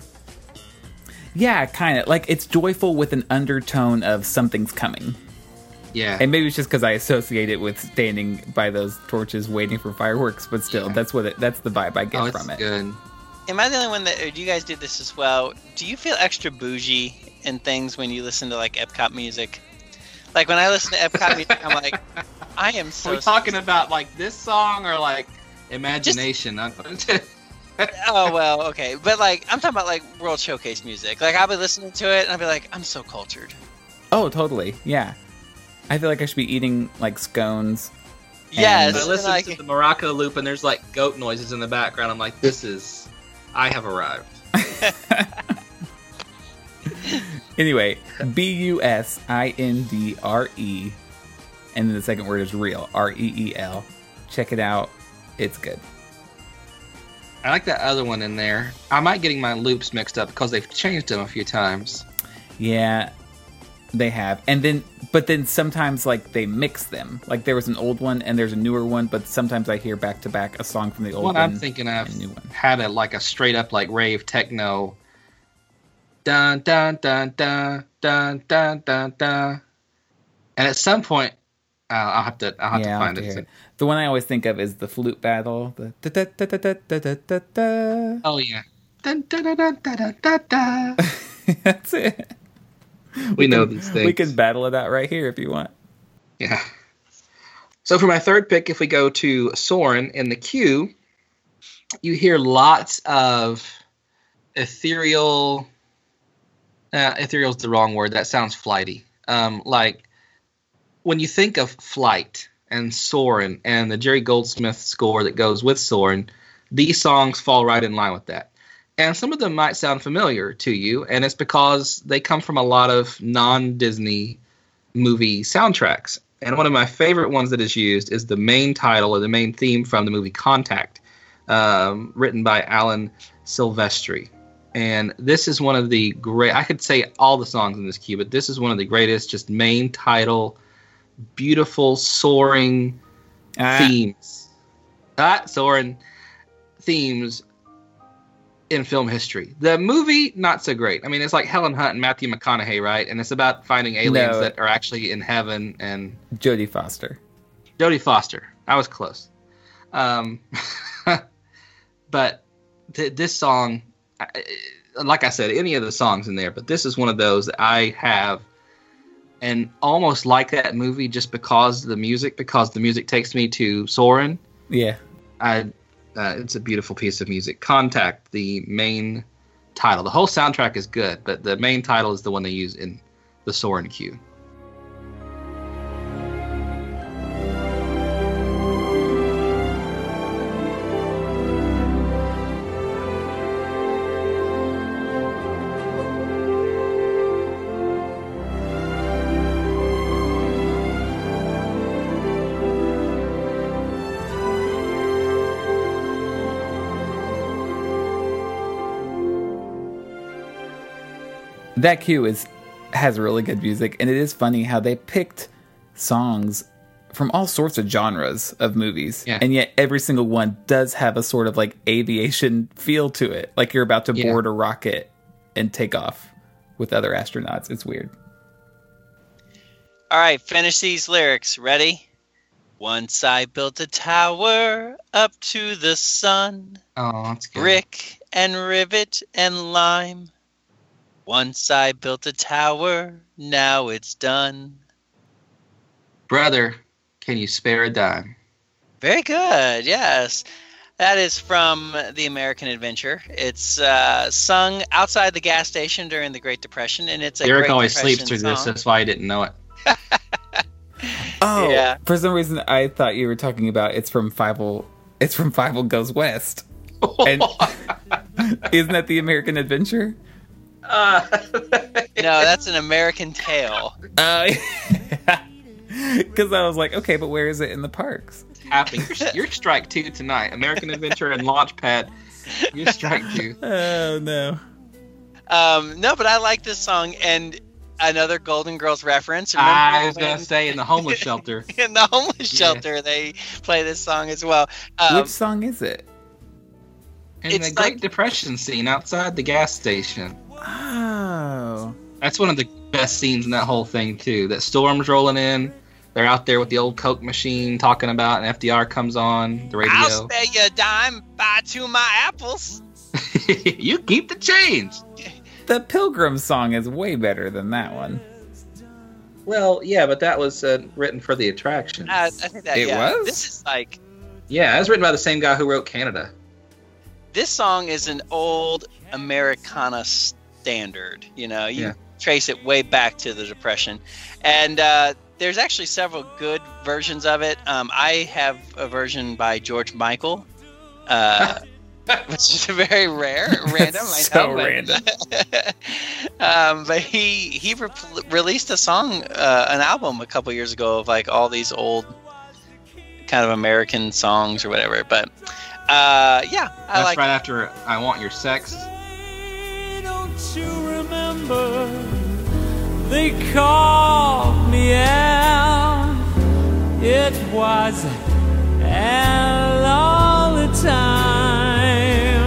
Yeah, kind of like it's joyful with an undertone of something's coming. Yeah. And maybe it's just because I associate it with standing by those torches waiting for fireworks, but still, that's what it, that's the vibe I get oh, it's from it. good. Am I the only one that, or do you guys do this as well? Do you feel extra bougie in things when you listen to like Epcot music? Like when I listen to Epcot music, I'm like, I am so. Are we talking about like this song or like imagination? oh well, okay, but like I'm talking about like World Showcase music. Like I'll be listening to it and I'll be like, I'm so cultured. Oh, totally. Yeah. I feel like I should be eating like scones. Yes, I listen like- to the Morocco loop and there's like goat noises in the background. I'm like, this is, I have arrived. Anyway, B U S I N D R E, and then the second word is real, R E E L. Check it out. It's good. I like that other one in there. I might getting my loops mixed up because they've changed them a few times. Yeah, they have. And then, but then sometimes like they mix them. Like there was an old one and there's a newer one, but sometimes I hear back to back a song from the old What one. I'm thinking of had a like a straight up like rave techno. Dun dun dun dun dun dun dun dun. And at some point, I'll have to. I have yeah, to find it. The one I always think of is the flute battle. The. Oh yeah. That's it. We, we know can, these things. We can battle it out right here if you want. Yeah. So for my third pick, if we go to Soarin' in the queue, you hear lots of ethereal. Uh, ethereal is the wrong word. That sounds flighty. Um, like when you think of flight and Soarin' and the Jerry Goldsmith score that goes with Soarin', these songs fall right in line with that. And some of them might sound familiar to you, and it's because they come from a lot of non Disney movie soundtracks. And one of my favorite ones that is used is the main title or the main theme from the movie Contact, um, written by Alan Silvestri. And this is one of the great, I could say all the songs in this queue, but this is one of the greatest, just main title, beautiful, soaring Ah. themes. Ah, soaring themes in film history. The movie, not so great. I mean, it's like Helen Hunt and Matthew McConaughey, right? And it's about finding aliens No. that are actually in heaven and Jodie Foster. Jodie Foster. I was close. Um, but th- this song, I- like I said, any of the songs in there, but this is one of those that I have and almost like that movie just because of the music, because the music takes me to Soarin'. Yeah. I, uh, it's a beautiful piece of music. Contact, the main title. The whole soundtrack is good, but the main title is the one they use in the Soarin' queue. That queue is has really good music and it is funny how they picked songs from all sorts of genres of movies Yeah. and yet every single one does have a sort of like aviation feel to it like you're about to Yeah. board a rocket and take off with other astronauts it's weird All right, finish these lyrics. Ready? Once I built a tower up to the sun, Oh, that's good. brick and rivet and lime. Once I built a tower, now it's done. Brother, can you spare a dime? Very good. Yes. That is from The American Adventure. It's uh, sung outside the gas station during the Great Depression, and it's a Eric Great always Depression sleeps through this. That's why I didn't know it. oh Yeah. for some reason i thought you were talking about it's from Fievel it's from Fievel goes west and isn't that the american adventure Uh, No, that's an American Tail. Uh, Because I was like, okay, but where is it in the parks? happening. You're, you're strike two tonight. American Adventure and Launchpad. You're strike two. Oh no. Um, no, but I like this song and another Golden Girls reference. Remember I was gonna say in the homeless shelter. in the homeless Yeah. shelter they play this song as well. Um, Which song is it? In It's the Great like- Depression scene outside the gas station. Oh. That's one of the best scenes in that whole thing too. That storm's rolling in. They're out there with the old Coke machine talking about, and FDR comes on the radio. I'll radio. spare you a dime, buy two of my apples. you keep the change. The Pilgrim song is way better than that one. Well, yeah, but that was uh, written for the attraction. Uh, I think that It yeah, was? This is like yeah, it was written by the same guy who wrote Canada. this song is an old Americana standard. You know, you Yeah. trace it way back to the Depression, and uh, there's actually several good versions of it. Um, I have a version by George Michael, uh, which is very rare, random. I so know, but- random. um, but he he re- released a song, uh, an album a couple years ago of like all these old kind of American songs or whatever. But uh, yeah, I That's like. right after I Want Your Sex. You remember? They called me out. It was hell all the time.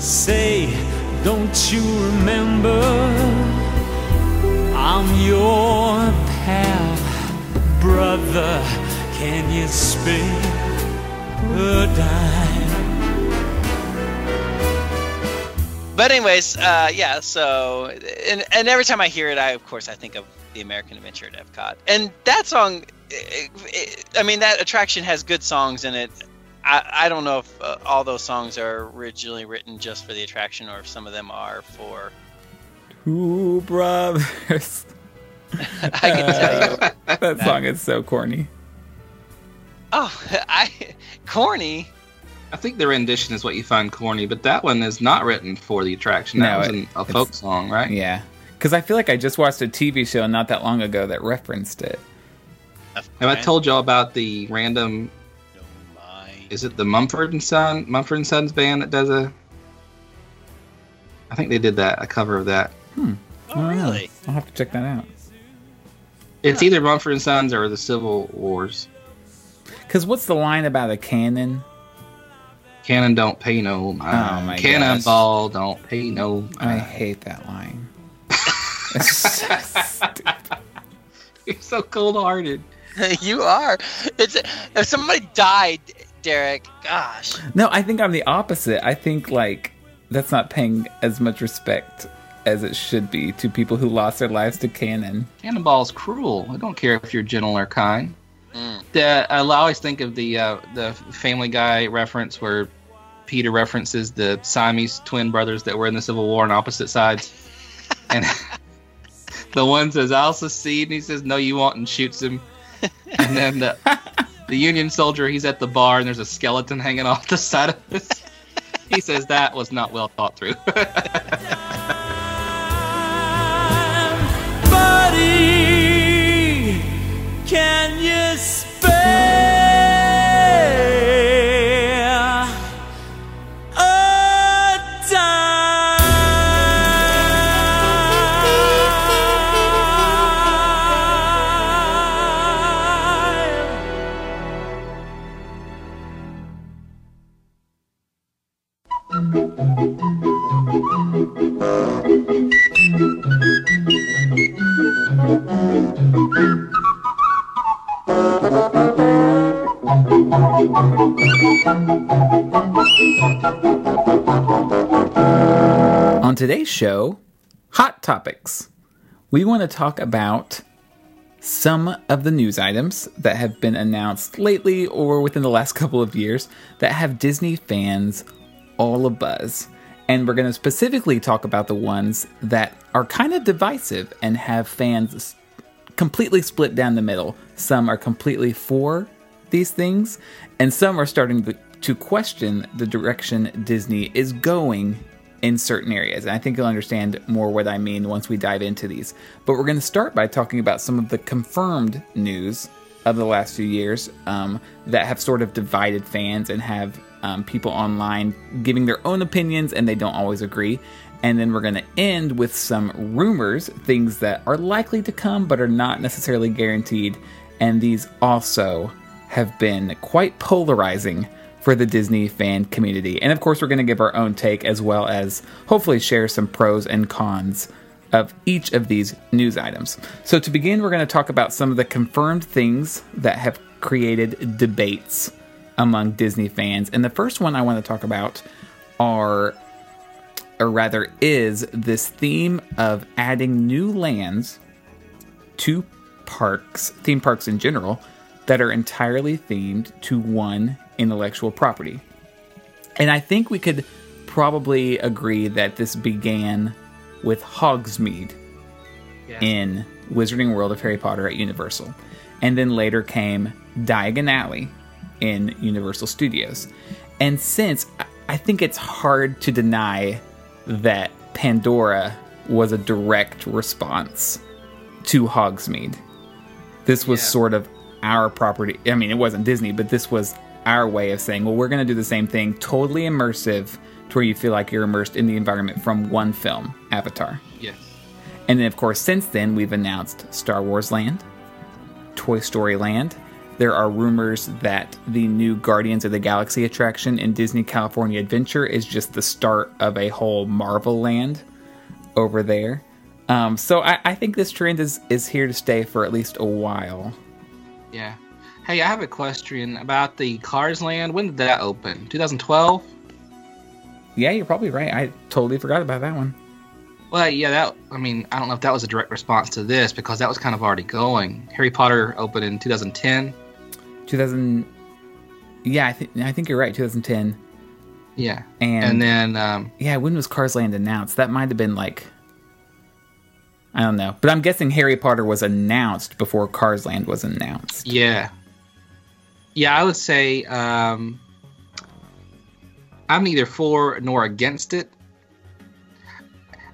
Say, don't you remember? I'm your pal, brother. Can you spare a dime? But anyways, uh, yeah. So and and every time I hear it, I of course I think of the American Adventure at Epcot, and that song. it- it- I mean, that attraction has good songs in it. I, I don't know if uh, all those songs are originally written just for the attraction, or if some of them are for. Two brothers. I can tell you. That song is so corny. Oh, I corny. I think the rendition is what you find corny, but that one is not written for the attraction. That was it- a folk song, right? Yeah. Because I feel like I just watched a TV show not that long ago that referenced it. Have I told y'all about the random? Is it the Mumford and Son Mumford and Sons band that does a? I think they did that a cover of that. Hmm. Oh, really? I'll have to check that out. It's either Mumford and Sons or the Civil Wars. Because what's the line about a cannon? Cannon don't pay no mind. Oh my Cannonball don't pay no mind. I hate that line. So. You're so cold hearted. you are. It's if somebody died, Derek. Gosh. No, I think I'm the opposite. I think like that's not paying as much respect as it should be to people who lost their lives to cannon. Cannonball's cruel. I don't care if you're gentle or kind. Mm. The, I always think of the uh, the Family Guy reference where Peter references the Siamese twin brothers that were in the Civil War on opposite sides, and the one says, "I'll secede," and he says, "No, you won't," and shoots him. And then the the Union soldier, he's at the bar, and there's a skeleton hanging off the side of his. He says that was not well thought through. Buddy, can you spare On today's show, Hot Topics. We want to talk about some of the news items that have been announced lately or within the last couple of years that have Disney fans all abuzz. And we're going to specifically talk about the ones that are kind of divisive and have fans completely split down the middle. Some are completely for these things, and some are starting to, question the direction Disney is going in certain areas. And I think you'll understand more what I mean once we dive into these. But we're going to start by talking about some of the confirmed news of the last few years um, that have sort of divided fans and have um, people online giving their own opinions and they don't always agree. And then we're going to end with some rumors, things that are likely to come but are not necessarily guaranteed. And these also have been quite polarizing for the Disney fan community. And of course, we're going to give our own take as well as hopefully share some pros and cons of each of these news items. So, to begin, we're going to talk about some of the confirmed things that have created debates among Disney fans. And the first one I want to talk about are, or rather, is this theme of adding new lands to parks, theme parks in general, that are entirely themed to one intellectual property. And I think we could probably agree that this began with Hogsmeade Yeah. in Wizarding World of Harry Potter at Universal. And then later came Diagon Alley in Universal Studios. And since I- think it's hard to deny that Pandora was a direct response to Hogsmeade. This was Yeah. sort of our property. I mean, it wasn't Disney, but this was our way of saying, well, we're going to do the same thing, totally immersive, to where you feel like you're immersed in the environment from one film, Avatar. Yes. And then, of course, since then, we've announced Star Wars Land, Toy Story Land. There are rumors that the new Guardians of the Galaxy attraction in Disney California Adventure is just the start of a whole Marvel land over there. Um, so I, I think this trend is, is here to stay for at least a while. Yeah. Hey, I have a question about the Cars Land. When did that open? 2012? Yeah, you're probably right. I totally forgot about that one. Well, yeah, that. I mean, I don't know if that was a direct response to this because that was kind of already going. Harry Potter opened in 2010. 2000. Yeah, I think I think you're right. 2010. Yeah. And, And then, um, yeah, when was Cars Land announced? That might have been like I don't know, but I'm guessing Harry Potter was announced before Cars Land was announced. yeah. Yeah, I would say um, I'm neither for nor against it.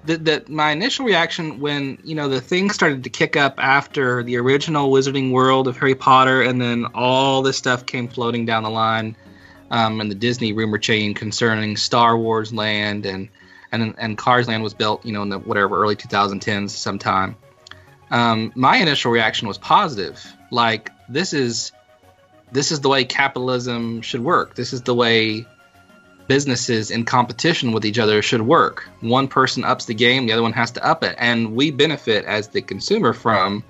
The, the my initial reaction when you know the thing started to kick up after the original Wizarding World of Harry Potter, and then all this stuff came floating down the line, um, and the Disney rumor chain concerning Star Wars Land and and and Cars Land was built, you know, in the whatever early 2010s sometime. Um, my initial reaction was positive, like this is this is the way capitalism should work. This is the way businesses in competition with each other should work. One person ups the game, the other one has to up it, and we benefit as the consumer from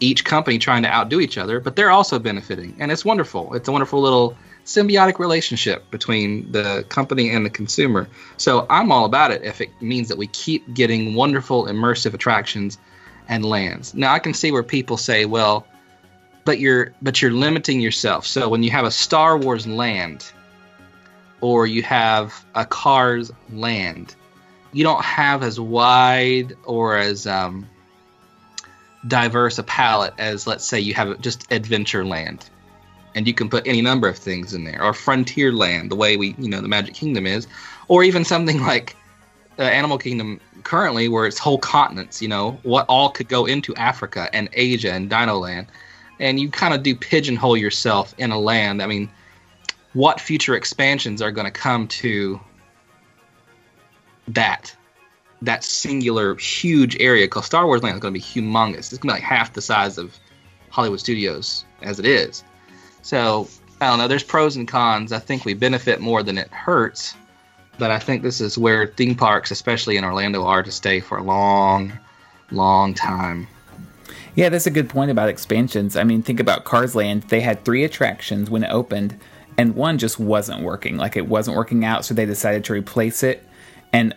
each company trying to outdo each other, but they're also benefiting, and it's wonderful. It's a wonderful little symbiotic relationship between the company and the consumer. So I'm all about it if it means that we keep getting wonderful immersive attractions and lands. Now I can see where people say, well, but you're but you're limiting yourself. So when you have a Star Wars land or you have a Cars land, you don't have as wide or as um, diverse a palette as let's say you have just Adventureland, and you can put any number of things in there, or frontier land the way we you know the Magic Kingdom is, or even something like uh, Animal Kingdom currently, where it's whole continents. You know what all could go into Africa and Asia and Dino Land, and you kind of do pigeonhole yourself in a land. I mean, what future expansions are going to come to that that singular huge area? Because Star Wars Land is going to be humongous. It's going to be like half the size of Hollywood Studios as it is. So I don't know. There's pros and cons. I think we benefit more than it hurts. But I think this is where theme parks, especially in Orlando, are to stay for a long, long time. Yeah, that's a good point about expansions. I mean, think about Cars Land. They had three attractions when it opened, and one just wasn't working. Like it wasn't working out, so they decided to replace it. And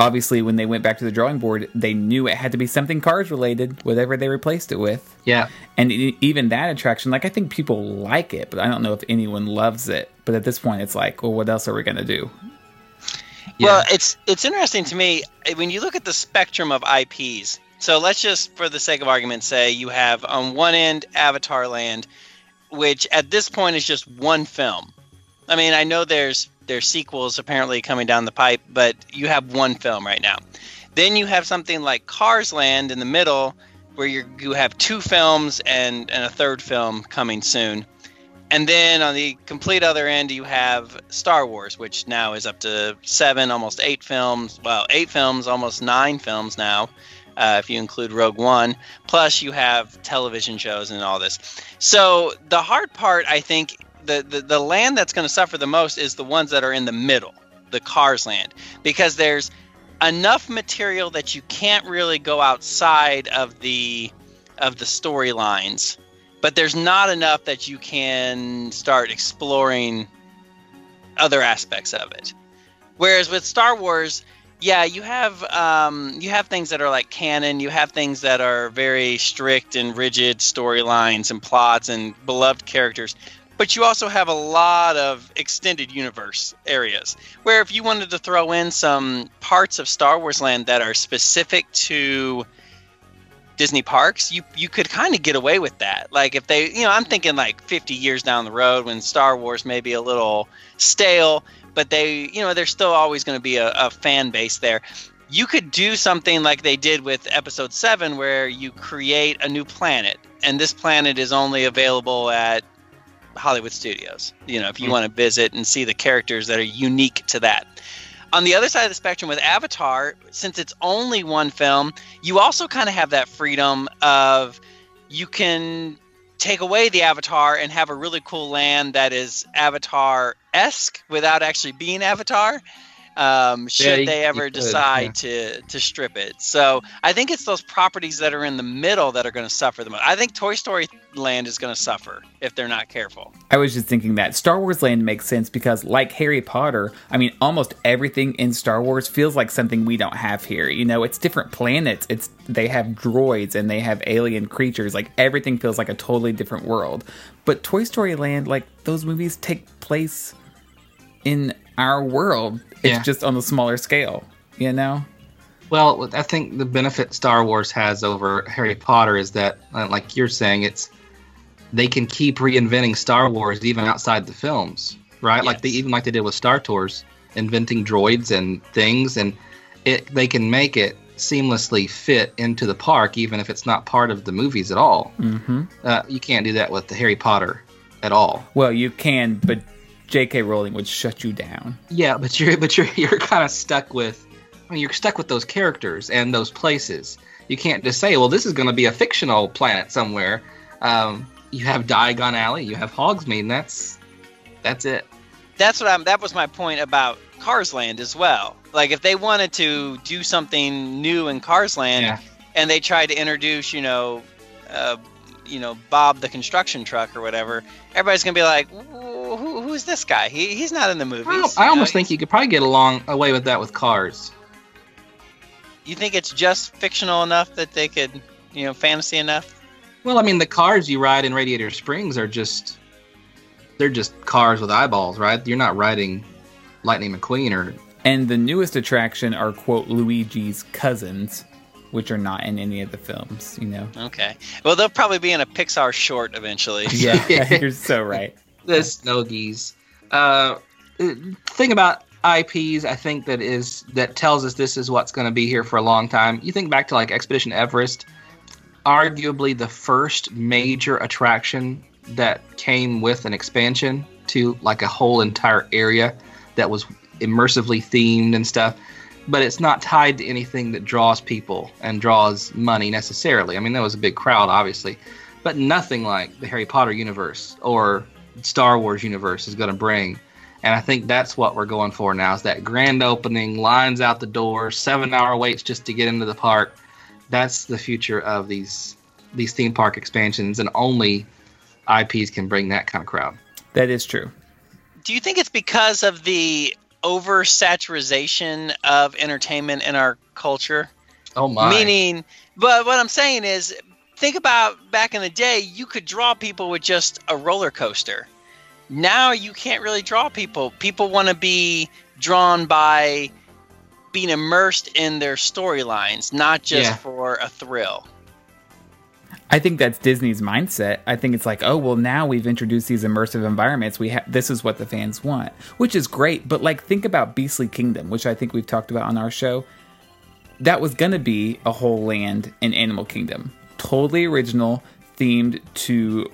obviously, when they went back to the drawing board, they knew it had to be something Cars related, whatever they replaced it with. Yeah. And e- even that attraction, like I think people like it, but I don't know if anyone loves it. But at this point, it's like, well, what else are we gonna do? Well, it's it's interesting to me eh, when you look at the spectrum of IPs. So let's just, for the sake of argument, say you have on one end Avatar Land, which at this point is just one film, I mean, I know there's there's sequels apparently coming down the pipe, but you have one film right now. Then you have something like Cars Land in the middle, where you you have two films and and a third film coming soon. And then on the complete other end, you have Star Wars, which now is up to seven, almost eight films. Well, eight films, almost nine films now, uh, if you include Rogue One. Plus, you have television shows and all this. So the hard part, I think, the the, the land that's going to suffer the most is the ones that are in the middle, the Cars land, because there's enough material that you can't really go outside of the of the storylines but there's not enough that you can start exploring other aspects of it. Whereas with Star Wars, yeah, you have um, you have things that are like canon. You have things that are very strict and rigid storylines and plots and beloved characters. But you also have a lot of extended universe areas where if you wanted to throw in some parts of Star Wars land that are specific to Disney parks, you you could kind of get away with that. Like if they, you know, I'm thinking like 50 years down the road when Star Wars may be a little stale, but they, you know, there's still always going to be a, a fan base there. You could do something like they did with Episode Seven, where you create a new planet, and this planet is only available at Hollywood Studios. You know, if you Mm. want to visit and see the characters that are unique to that. On the other side of the spectrum with Avatar, since it's only one film, you also kind of have that freedom of you can take away the Avatar and have a really cool land that is Avatar esque without actually being Avatar. Um, should you- they ever could, decide yeah. to to strip it? So I think it's those properties that are in the middle that are going to suffer the most. I think Toy Story Land is going to suffer if they're not careful. I was just thinking that Star Wars Land makes sense because, like Harry Potter, I mean, almost everything in Star Wars feels like something we don't have here. You know, it's different planets. It's they have droids and they have alien creatures. Like everything feels like a totally different world. But Toy Story Land, like those movies take place in our world. It's Yeah. just on the smaller scale. You know. Well, I think the benefit Star Wars has over Harry Potter is that, uh, like you're saying, it's they can keep reinventing Star Wars even outside the films, right? Like they even like they did with Star Tours, inventing droids and things, and it they can make it seamlessly fit into the park even if it's not part of the movies at all. Mm-hmm. Uh, you can't do that with the Harry Potter at all. Well, you can, but J.K. Rowling would shut you down. Yeah, but you're but you're you're kind of stuck with I mean you're stuck with those characters and those places. You can't just say, well, this is going to be a fictional planet somewhere. Um, you have Diagon Alley, you have Hogsmeade, and that's that's it. that's what I'm. That was my point about Cars Land as well. Like if they wanted to do something new in Cars Land, Yeah. and they tried to introduce, you know, uh, you know, Bob the construction truck or whatever, everybody's gonna be like, "Who, who- who's this guy? He, he's not in the movies. I, you I know? almost think you could probably get along away with that with Cars. You think it's just fictional enough that they could, you know, fantasy enough? Well, I mean, the cars you ride in Radiator Springs are just they're just cars with eyeballs, right? You're not riding Lightning McQueen or And the newest attraction are quote Luigi's cousins, which are not in any of the films. You know. Okay. Well, they'll probably be in a Pixar short eventually. Yeah, you're so right. The Snuggies. Uh, thing about IPs, I think that is that tells us this is what's going to be here for a long time. You think back to like Expedition Everest, arguably the first major attraction that came with an expansion to like a whole entire area that was immersively themed and stuff. But it's not tied to anything that draws people and draws money necessarily. I mean, that was a big crowd, obviously, but nothing like the Harry Potter universe or Star Wars universe is going to bring. And I think that's what we're going for now is that grand opening, lines out the door, seven hour waits just to get into the park. That's the future of these these theme park expansions, and only IPs can bring that kind of crowd. That is true. Do you think it's because of the oversaturation of entertainment in our culture? Oh my! Meaning, but what I'm saying is, think about back in the day, you could draw people with just a roller coaster. Now you can't really draw people. People want to be drawn by being immersed in their storylines, not just Yeah. for a thrill. I think that's Disney's mindset. I think it's like, oh well, now we've introduced these immersive environments. We ha- this is what the fans want, which is great. But like, think about Beastly Kingdom, which I think we've talked about on our show. That was gonna be a whole land in Animal Kingdom, totally original, themed to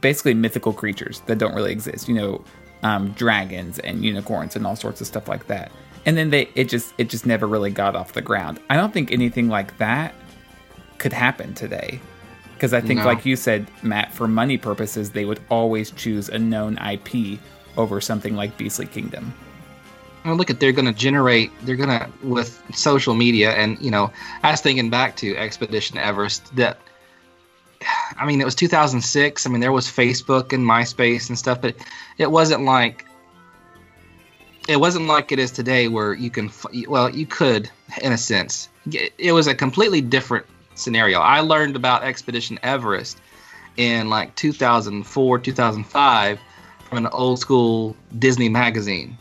basically mythical creatures that don't really exist. You know, um, dragons and unicorns and all sorts of stuff like that. And then they it just it just never really got off the ground. I don't think anything like that could happen today. Because I think, No. like you said, Matt, for money purposes, they would always choose a known IP over something like Beastly Kingdom. Well, look at they're going to generate. They're going to with social media, and you know, I was thinking back to Expedition Everest. That, I mean, it was 2006. I mean, there was Facebook and MySpace and stuff, but it wasn't like it wasn't like it is today, where you can. Well, you could, in a sense. It was a completely different scenario. I learned about Expedition Everest in like 2004, 2005 from an old school Disney magazine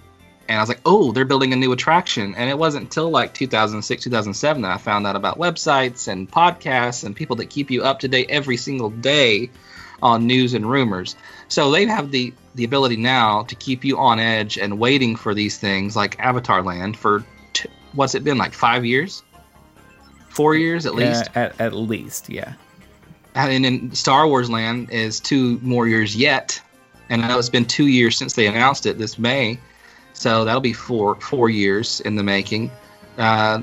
and I was like, oh, they're building a new attraction. And it wasn't until like 2006, 2007 that I found out about websites and podcasts and people that keep you up to date every single day on news and rumors. So they have the the ability now to keep you on edge and waiting for these things like Avatar Land for t- what's it been like five years, four years at least. Uh, at, at least, yeah. And in Star Wars Land is two more years yet. And I know it's been two years since they announced it this May. So that'll be four four years in the making. Uh,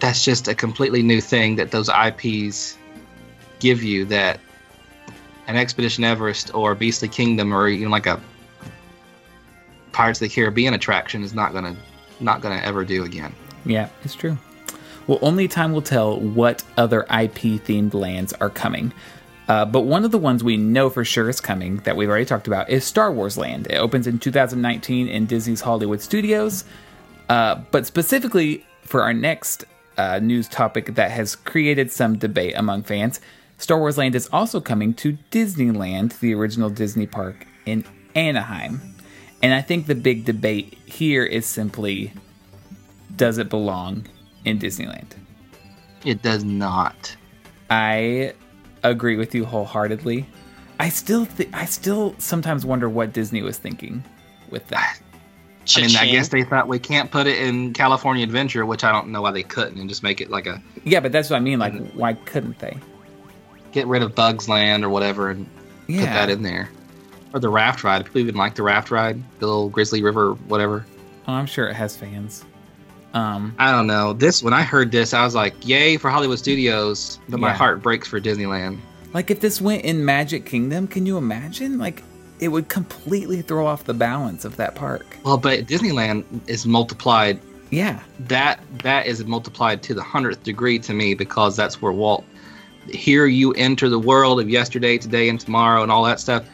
that's just a completely new thing that those IPs give you that an Expedition Everest or Beastly Kingdom or even like a Pirates of the Caribbean attraction is not gonna not gonna ever do again. Yeah, it's true. Well, only time will tell what other IP themed lands are coming. Uh, but one of the ones we know for sure is coming that we've already talked about is Star Wars Land. It opens in 2019 in Disney's Hollywood Studios. Uh, but specifically for our next uh, news topic that has created some debate among fans, Star Wars Land is also coming to Disneyland, the original Disney park in Anaheim. And I think the big debate here is simply does it belong in Disneyland? It does not. I agree with you wholeheartedly. I still th- I still sometimes wonder what Disney was thinking with that. I mean, I guess they thought we can't put it in California Adventure, which I don't know why they couldn't, and just make it like a Yeah, but that's what I mean. Like, why couldn't they? get rid of Bugs Land or whatever and put that in there. Or the raft ride. People even like the raft ride, the little Grizzly River, whatever. Oh, I'm sure it has fans. Um, I don't know. This when I heard this, I was like, "Yay for Hollywood Studios!" But my heart breaks for Disneyland. like if this went in Magic Kingdom, can you imagine? Like, it would completely throw off the balance of that park. Well, but Disneyland is multiplied. Yeah, That that is multiplied to the hundredth degree to me because that's where Walt. Here you enter the world of yesterday, today, and tomorrow, and all that stuff.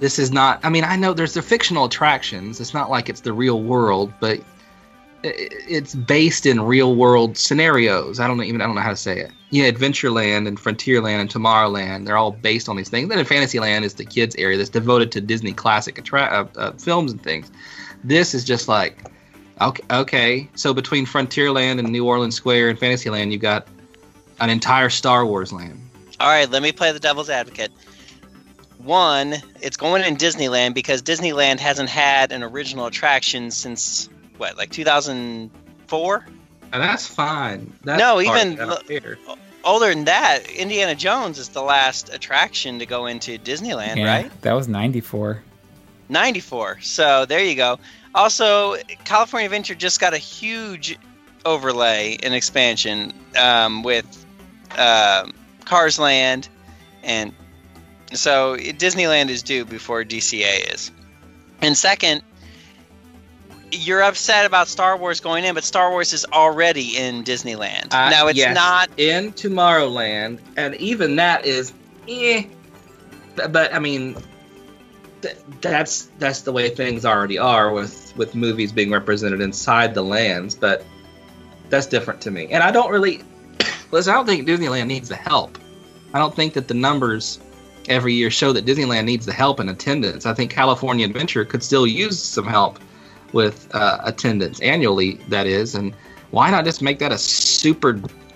This is not. I mean, I know there's the fictional attractions. It's not like it's the real world, but it's based in real world scenarios. I don't even I don't know how to say it. Yeah, Adventureland and Frontierland and Tomorrowland, they're all based on these things. Then in Fantasyland is the kids area that's devoted to Disney classic attra- uh, uh, films and things. This is just like okay, okay. So between Frontierland and New Orleans Square and Fantasyland, you've got an entire Star Wars land. All right, let me play the devil's advocate. One, it's going in Disneyland because Disneyland hasn't had an original attraction since what, like 2004? And that's fine. That No, even I. Older than that, Indiana Jones is the last attraction to go into Disneyland, yeah, right? that was '94. 94. So there you go. Also, California Adventure just got a huge overlay and expansion um, with um Cars Land, and so Disneyland is due before DCA is. And second, you're upset about Star Wars going in, but Star Wars is already in Disneyland. Uh, now it's yes, not. in Tomorrowland, and even that is, eh. But, I mean, th- that's that's the way things already are with with movies being represented inside the lands. But that's different to me, and I don't really listen. I don't think Disneyland needs the help. I don't think that the numbers every year show that Disneyland needs the help in attendance. I think California Adventure could still use some help with uh, attendance annually. That is, and why not just make that a super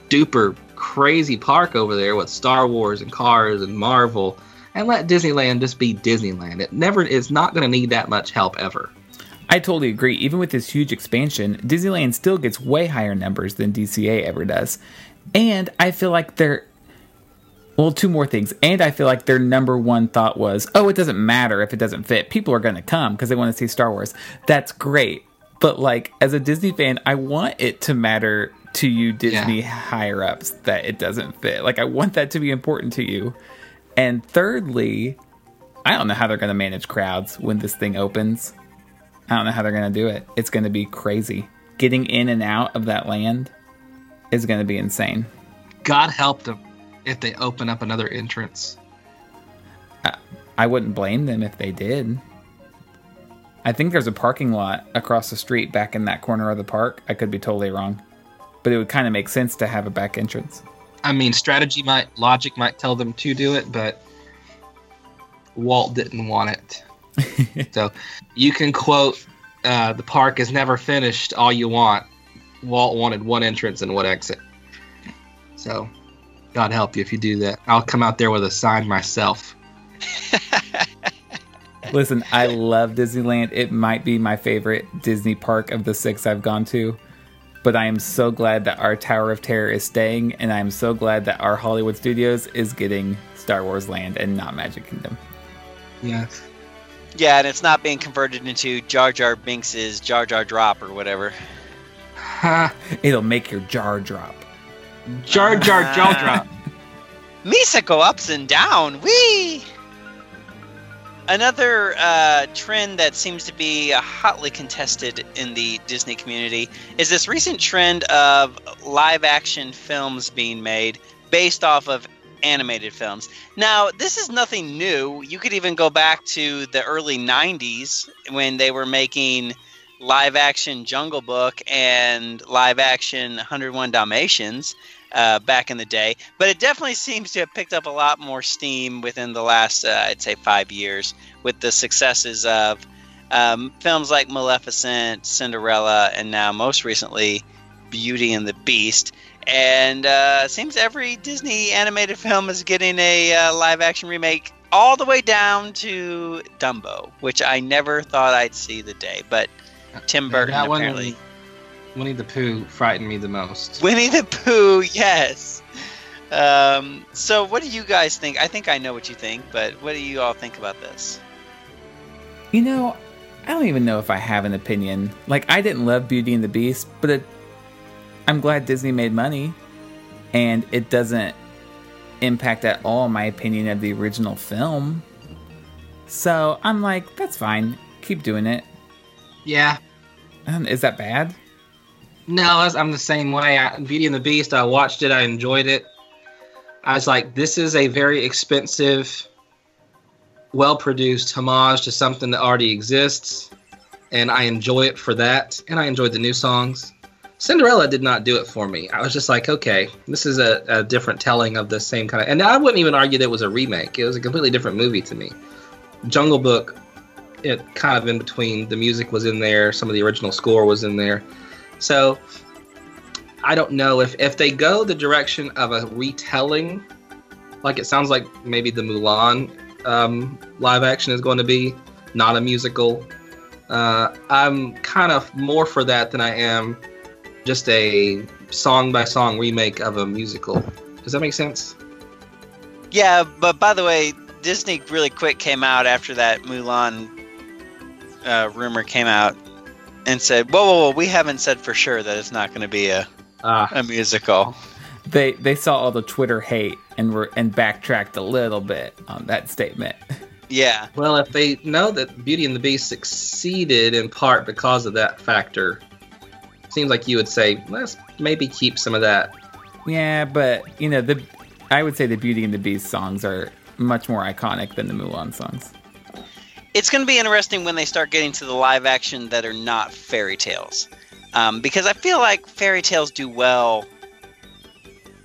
duper crazy park over there with Star Wars and Cars and Marvel, and let Disneyland just be Disneyland. It never is not going to need that much help ever. I totally agree. Even with this huge expansion, Disneyland still gets way higher numbers than DCA ever does. And I feel like they're. Well, two more things. And I feel like their number one thought was, oh, it doesn't matter if it doesn't fit. People are going to come because they want to see Star Wars. That's great. But, like, as a Disney fan, I want it to matter to you, Disney Yeah. higher ups, that it doesn't fit. Like, I want that to be important to you. And thirdly, I don't know how they're going to manage crowds when this thing opens. I don't know how they're going to do it. It's going to be crazy. Getting in and out of that land is going to be insane. God help them if they open up another entrance. I wouldn't blame them if they did. I think there's a parking lot across the street back in that corner of the park. I could be totally wrong. But it would kind of make sense to have a back entrance. I mean, strategy might, logic might tell them to do it, but Walt didn't want it. so you can quote, uh, "The park is never finished." All you want. Walt wanted one entrance and one exit. So, God help you if you do that. I'll come out there with a sign myself. Listen, I love Disneyland. It might be my favorite Disney park of the six I've gone to. But I am so glad that our Tower of Terror is staying, and I am so glad that our Hollywood Studios is getting Star Wars Land and not Magic Kingdom. Yes. Yeah, and it's not being converted into Jar Jar Binks's Jar Jar Drop or whatever. Ha! It'll make your jar drop. Jar Jar jaw drop. Misa go ups and down. Wee. Another uh, trend that seems to be uh, hotly contested in the Disney community is this recent trend of live action films being made based off of animated films. Now, this is nothing new. You could even go back to the early 90s when they were making live action Jungle Book and live action 101 Dalmatians uh, back in the day. But it definitely seems to have picked up a lot more steam within the last, uh, I'd say, five years with the successes of um, films like Maleficent, Cinderella, and now most recently Beauty and the Beast. And uh, seems every Disney animated film is getting a uh, live action remake, all the way down to Dumbo, which I never thought I'd see the day. But Tim Burton that one- apparently. Winnie the Pooh frightened me the most. Winnie the Pooh, yes. Um, so, what do you guys think? I think I know what you think, but what do you all think about this? You know, I don't even know if I have an opinion. Like, I didn't love Beauty and the Beast, but it, I'm glad Disney made money, and it doesn't impact at all my opinion of the original film. So I'm like, that's fine. Keep doing it. Yeah. Um, Is that bad? No, I'm the same way. I, Beauty and the Beast, I watched it, I enjoyed it. I was like, this is a very expensive, well produced homage to something that already exists, and I enjoy it for that. And I enjoyed the new songs. Cinderella did not do it for me. I was just like, okay, this is a, a different telling of the same kind of. And I wouldn't even argue that it was a remake, it was a completely different movie to me. Jungle Book, it kind of in between. The music was in there, some of the original score was in there. So I don't know if if they go the direction of a retelling, like it sounds like maybe the Mulan um, live action is going to be, not a musical. Uh, I'm kind of more for that than I am just a song by song remake of a musical. Does that make sense? Yeah, but by the way, Disney really quick came out after that Mulan uh, rumor came out and said, "Whoa, whoa, whoa! We haven't said for sure that it's not going to be a Ah. a musical." They they saw all the Twitter hate and were and backtracked a little bit on that statement. Yeah. Well, if they know that Beauty and the Beast succeeded in part because of that factor, seems like you would say, let's maybe keep some of that. Yeah, but you know the I would say the Beauty and the Beast songs are much more iconic than the Mulan songs. It's going to be interesting when they start getting to the live action that are not fairy tales, um, because I feel like fairy tales do well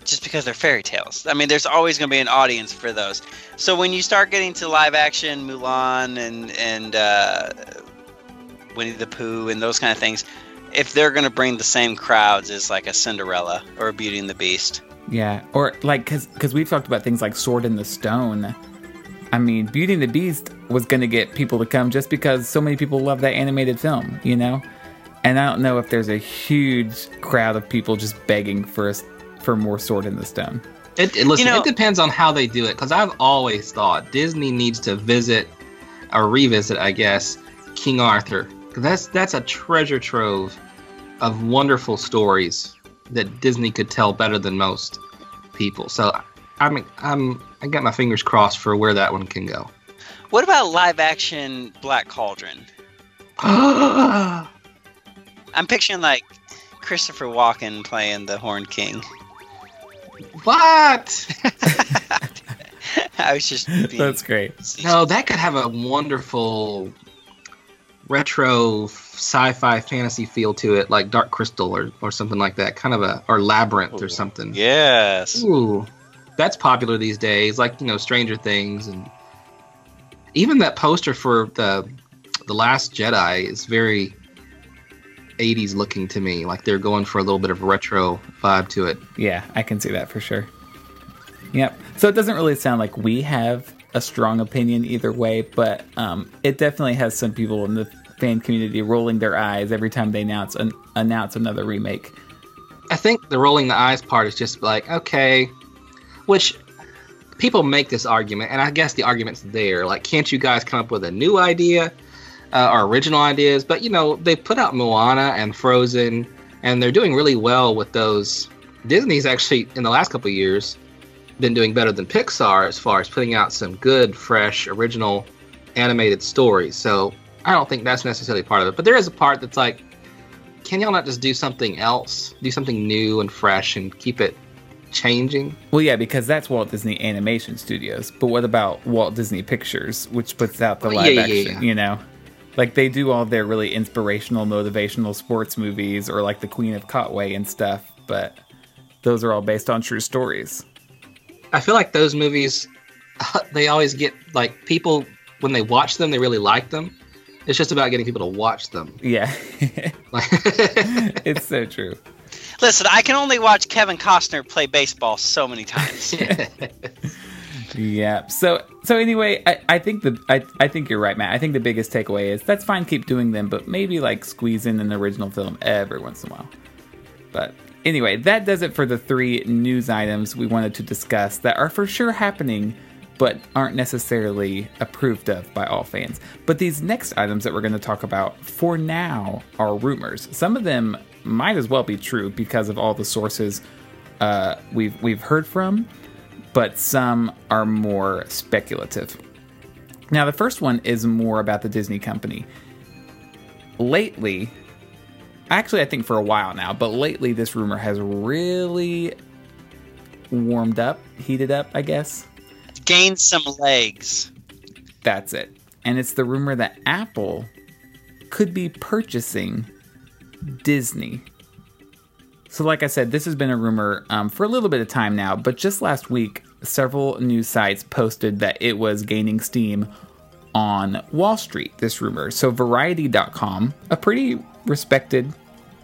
just because they're fairy tales. I mean, there's always going to be an audience for those. So when you start getting to live action, Mulan and and uh, Winnie the Pooh and those kind of things, if they're going to bring the same crowds as like a Cinderella or a Beauty and the Beast. Yeah, or like because because we've talked about things like Sword in the Stone. I mean, Beauty and the Beast was going to get people to come just because so many people love that animated film, you know. And I don't know if there's a huge crowd of people just begging for us for more Sword in the Stone. It, it- listen, You know- it depends on how they do it. Because I've always thought Disney needs to visit or revisit, I guess, King Arthur. 'Cause that's that's a treasure trove of wonderful stories that Disney could tell better than most people. So I'm I'm I got my fingers crossed for where that one can go. What about live action Black Cauldron? I'm picturing like Christopher Walken playing the Horn King. what? I was just being That's great. No, that could have a wonderful retro sci-fi fantasy feel to it, like Dark Crystal or, or something like that. Kind of a or Labyrinth or something. Yes. Ooh, that's popular these days. Like you know, Stranger Things, and even that poster for the the Last Jedi is very 80s looking to me. Like they're going for a little bit of a retro vibe to it. Yeah, I can see that for sure. Yep. So it doesn't really sound like we have a strong opinion either way, but um, it definitely has some people in the fan community rolling their eyes every time they announce an, announce another remake. I think the rolling the eyes part is just like okay, which people make this argument, and I guess the argument's there. Like, can't you guys come up with a new idea uh, or original ideas? But you know, they put out Moana and Frozen, and they're doing really well with those. Disney's actually in the last couple years been doing better than Pixar as far as putting out some good, fresh, original animated stories. So I don't think that's necessarily part of it. But there is a part that's like, can y'all not just do something else, do something new and fresh, and keep it changing? Well, yeah, because that's Walt Disney Animation Studios. But what about Walt Disney Pictures, which puts out the Oh, live yeah, yeah, action? yeah. You know, like they do all their really inspirational, motivational sports movies, or like the Queen of Katwe and stuff. But those are all based on true stories. I feel like those movies, they always get like people when they watch them, they really like them. It's just about getting people to watch them. Yeah, Like, it's so true. Listen, I can only watch Kevin Costner play baseball so many times. Yeah. So so anyway, I, I think the I, I think you're right, Matt. I think the biggest takeaway is that's fine, keep doing them, but maybe like squeeze in an original film every once in a while. But anyway, that does it for the three news items we wanted to discuss that are for sure happening, but aren't necessarily approved of by all fans. But these next items that we're going to talk about for now are rumors. Some of them might as well be true because of all the sources uh, we've we've heard from but some are more speculative. Now, the first one is more about the Disney company. Lately, actually, I think for a while now, but lately, this rumor has really warmed up, heated up, I guess. Gained some legs. That's it. And it's the rumor that Apple could be purchasing Disney. So, like I said, this has been a rumor um, for a little bit of time now, but just last week, several news sites posted that it was gaining steam on Wall Street, this rumor. So, Variety.com, a pretty respected,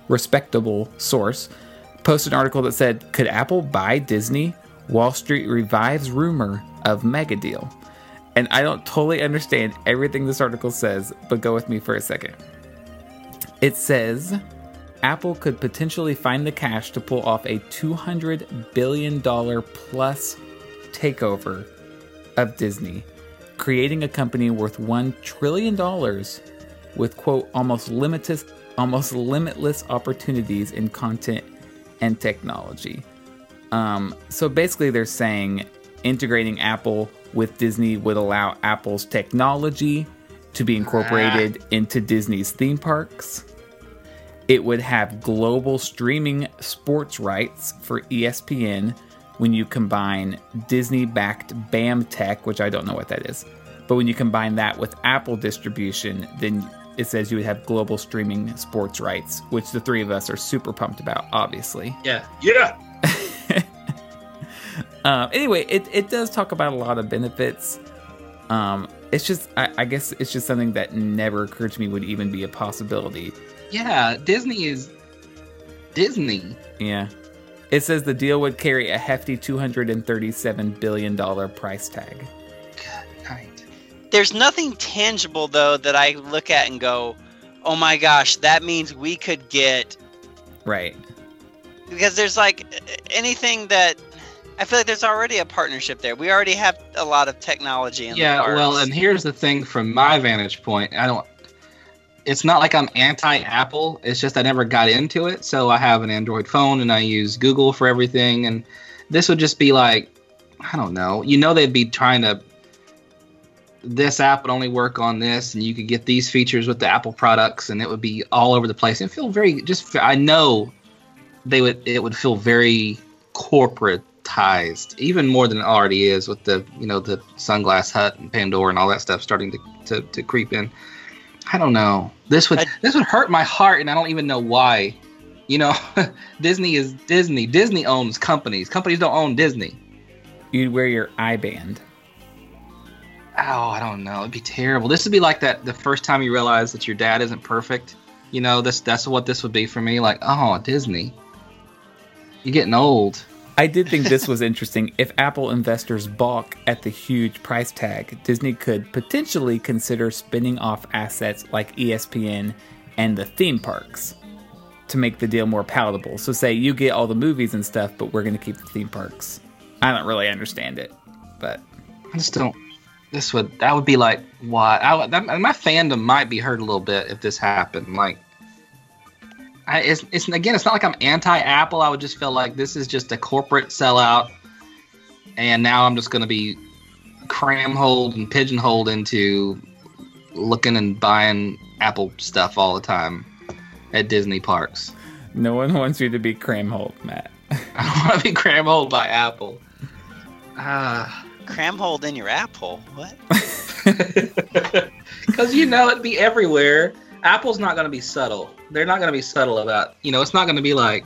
respectable source, posted an article that said, Could Apple buy Disney? Wall Street revives rumor of mega deal. And I don't totally understand everything this article says, but go with me for a second. It says Apple could potentially find the cash to pull off a $200 billion plus takeover of Disney, creating a company worth $1 trillion with, quote, almost limitless, almost limitless opportunities in content and technology. Um, so basically, they're saying integrating Apple with Disney would allow Apple's technology to be incorporated into Disney's theme parks. It would have global streaming sports rights for ESPN when you combine Disney backed BAMTech, which I don't know what that is. But when you combine that with Apple distribution, then it says you would have global streaming sports rights, which the three of us are super pumped about, obviously. yeah, yeah. Um, anyway, it, it does talk about a lot of benefits. Um, it's just I, I guess it's just something that never occurred to me would even be a possibility. Yeah, Disney is Disney. Yeah. It says the deal would carry a hefty $237 billion price tag. There's nothing tangible though that I look at and go, "Oh my gosh, that means we could get." Right. Because there's like anything that I feel like there's already a partnership there. We already have a lot of technology in Yeah, the parks. well, and here's the thing from my vantage point. I don't. It's not like I'm anti-Apple. It's just I never got into it. So I have an Android phone and I use Google for everything. And this would just be like, I don't know. You know, they'd be trying to. This app would only work on this, and you could get these features with the Apple products, and it would be all over the place. And feel very just. I know they would. It would feel very corporatized, even more than it already is with the you know the Sunglass Hut and Pandora and all that stuff starting to, to, to creep in. I don't know. This would this would hurt my heart, and I don't even know why. You know, Disney is Disney. Disney owns companies. Companies don't own Disney. You'd wear your iBand. Oh, I don't know. It'd be terrible. This would be like that the first time you realize that your dad isn't perfect. You know, this that's what this would be for me. Like, oh, Disney. You're getting old. I did think this was interesting. If Apple investors balk at the huge price tag, Disney could potentially consider spinning off assets like ESPN and the theme parks to make the deal more palatable. So, say you get all the movies and stuff, but we're going to keep the theme parks. I don't really understand it, but I just don't. This would that would be like why I, that, my fandom might be hurt a little bit if this happened. Like, I, it's it's again, it's not like I'm anti-Apple. I would just feel like this is just a corporate sellout, and now I'm just going to be cramholed and pigeonholed into looking and buying Apple stuff all the time at Disney parks. no one wants you to be cramholed, Matt. I don't want to be cramholed by Apple. Ah. Cram hold in your apple. What? Because you know it'd be everywhere. Apple's not going to be subtle. They're not going to be subtle about, you know, it's not going to be like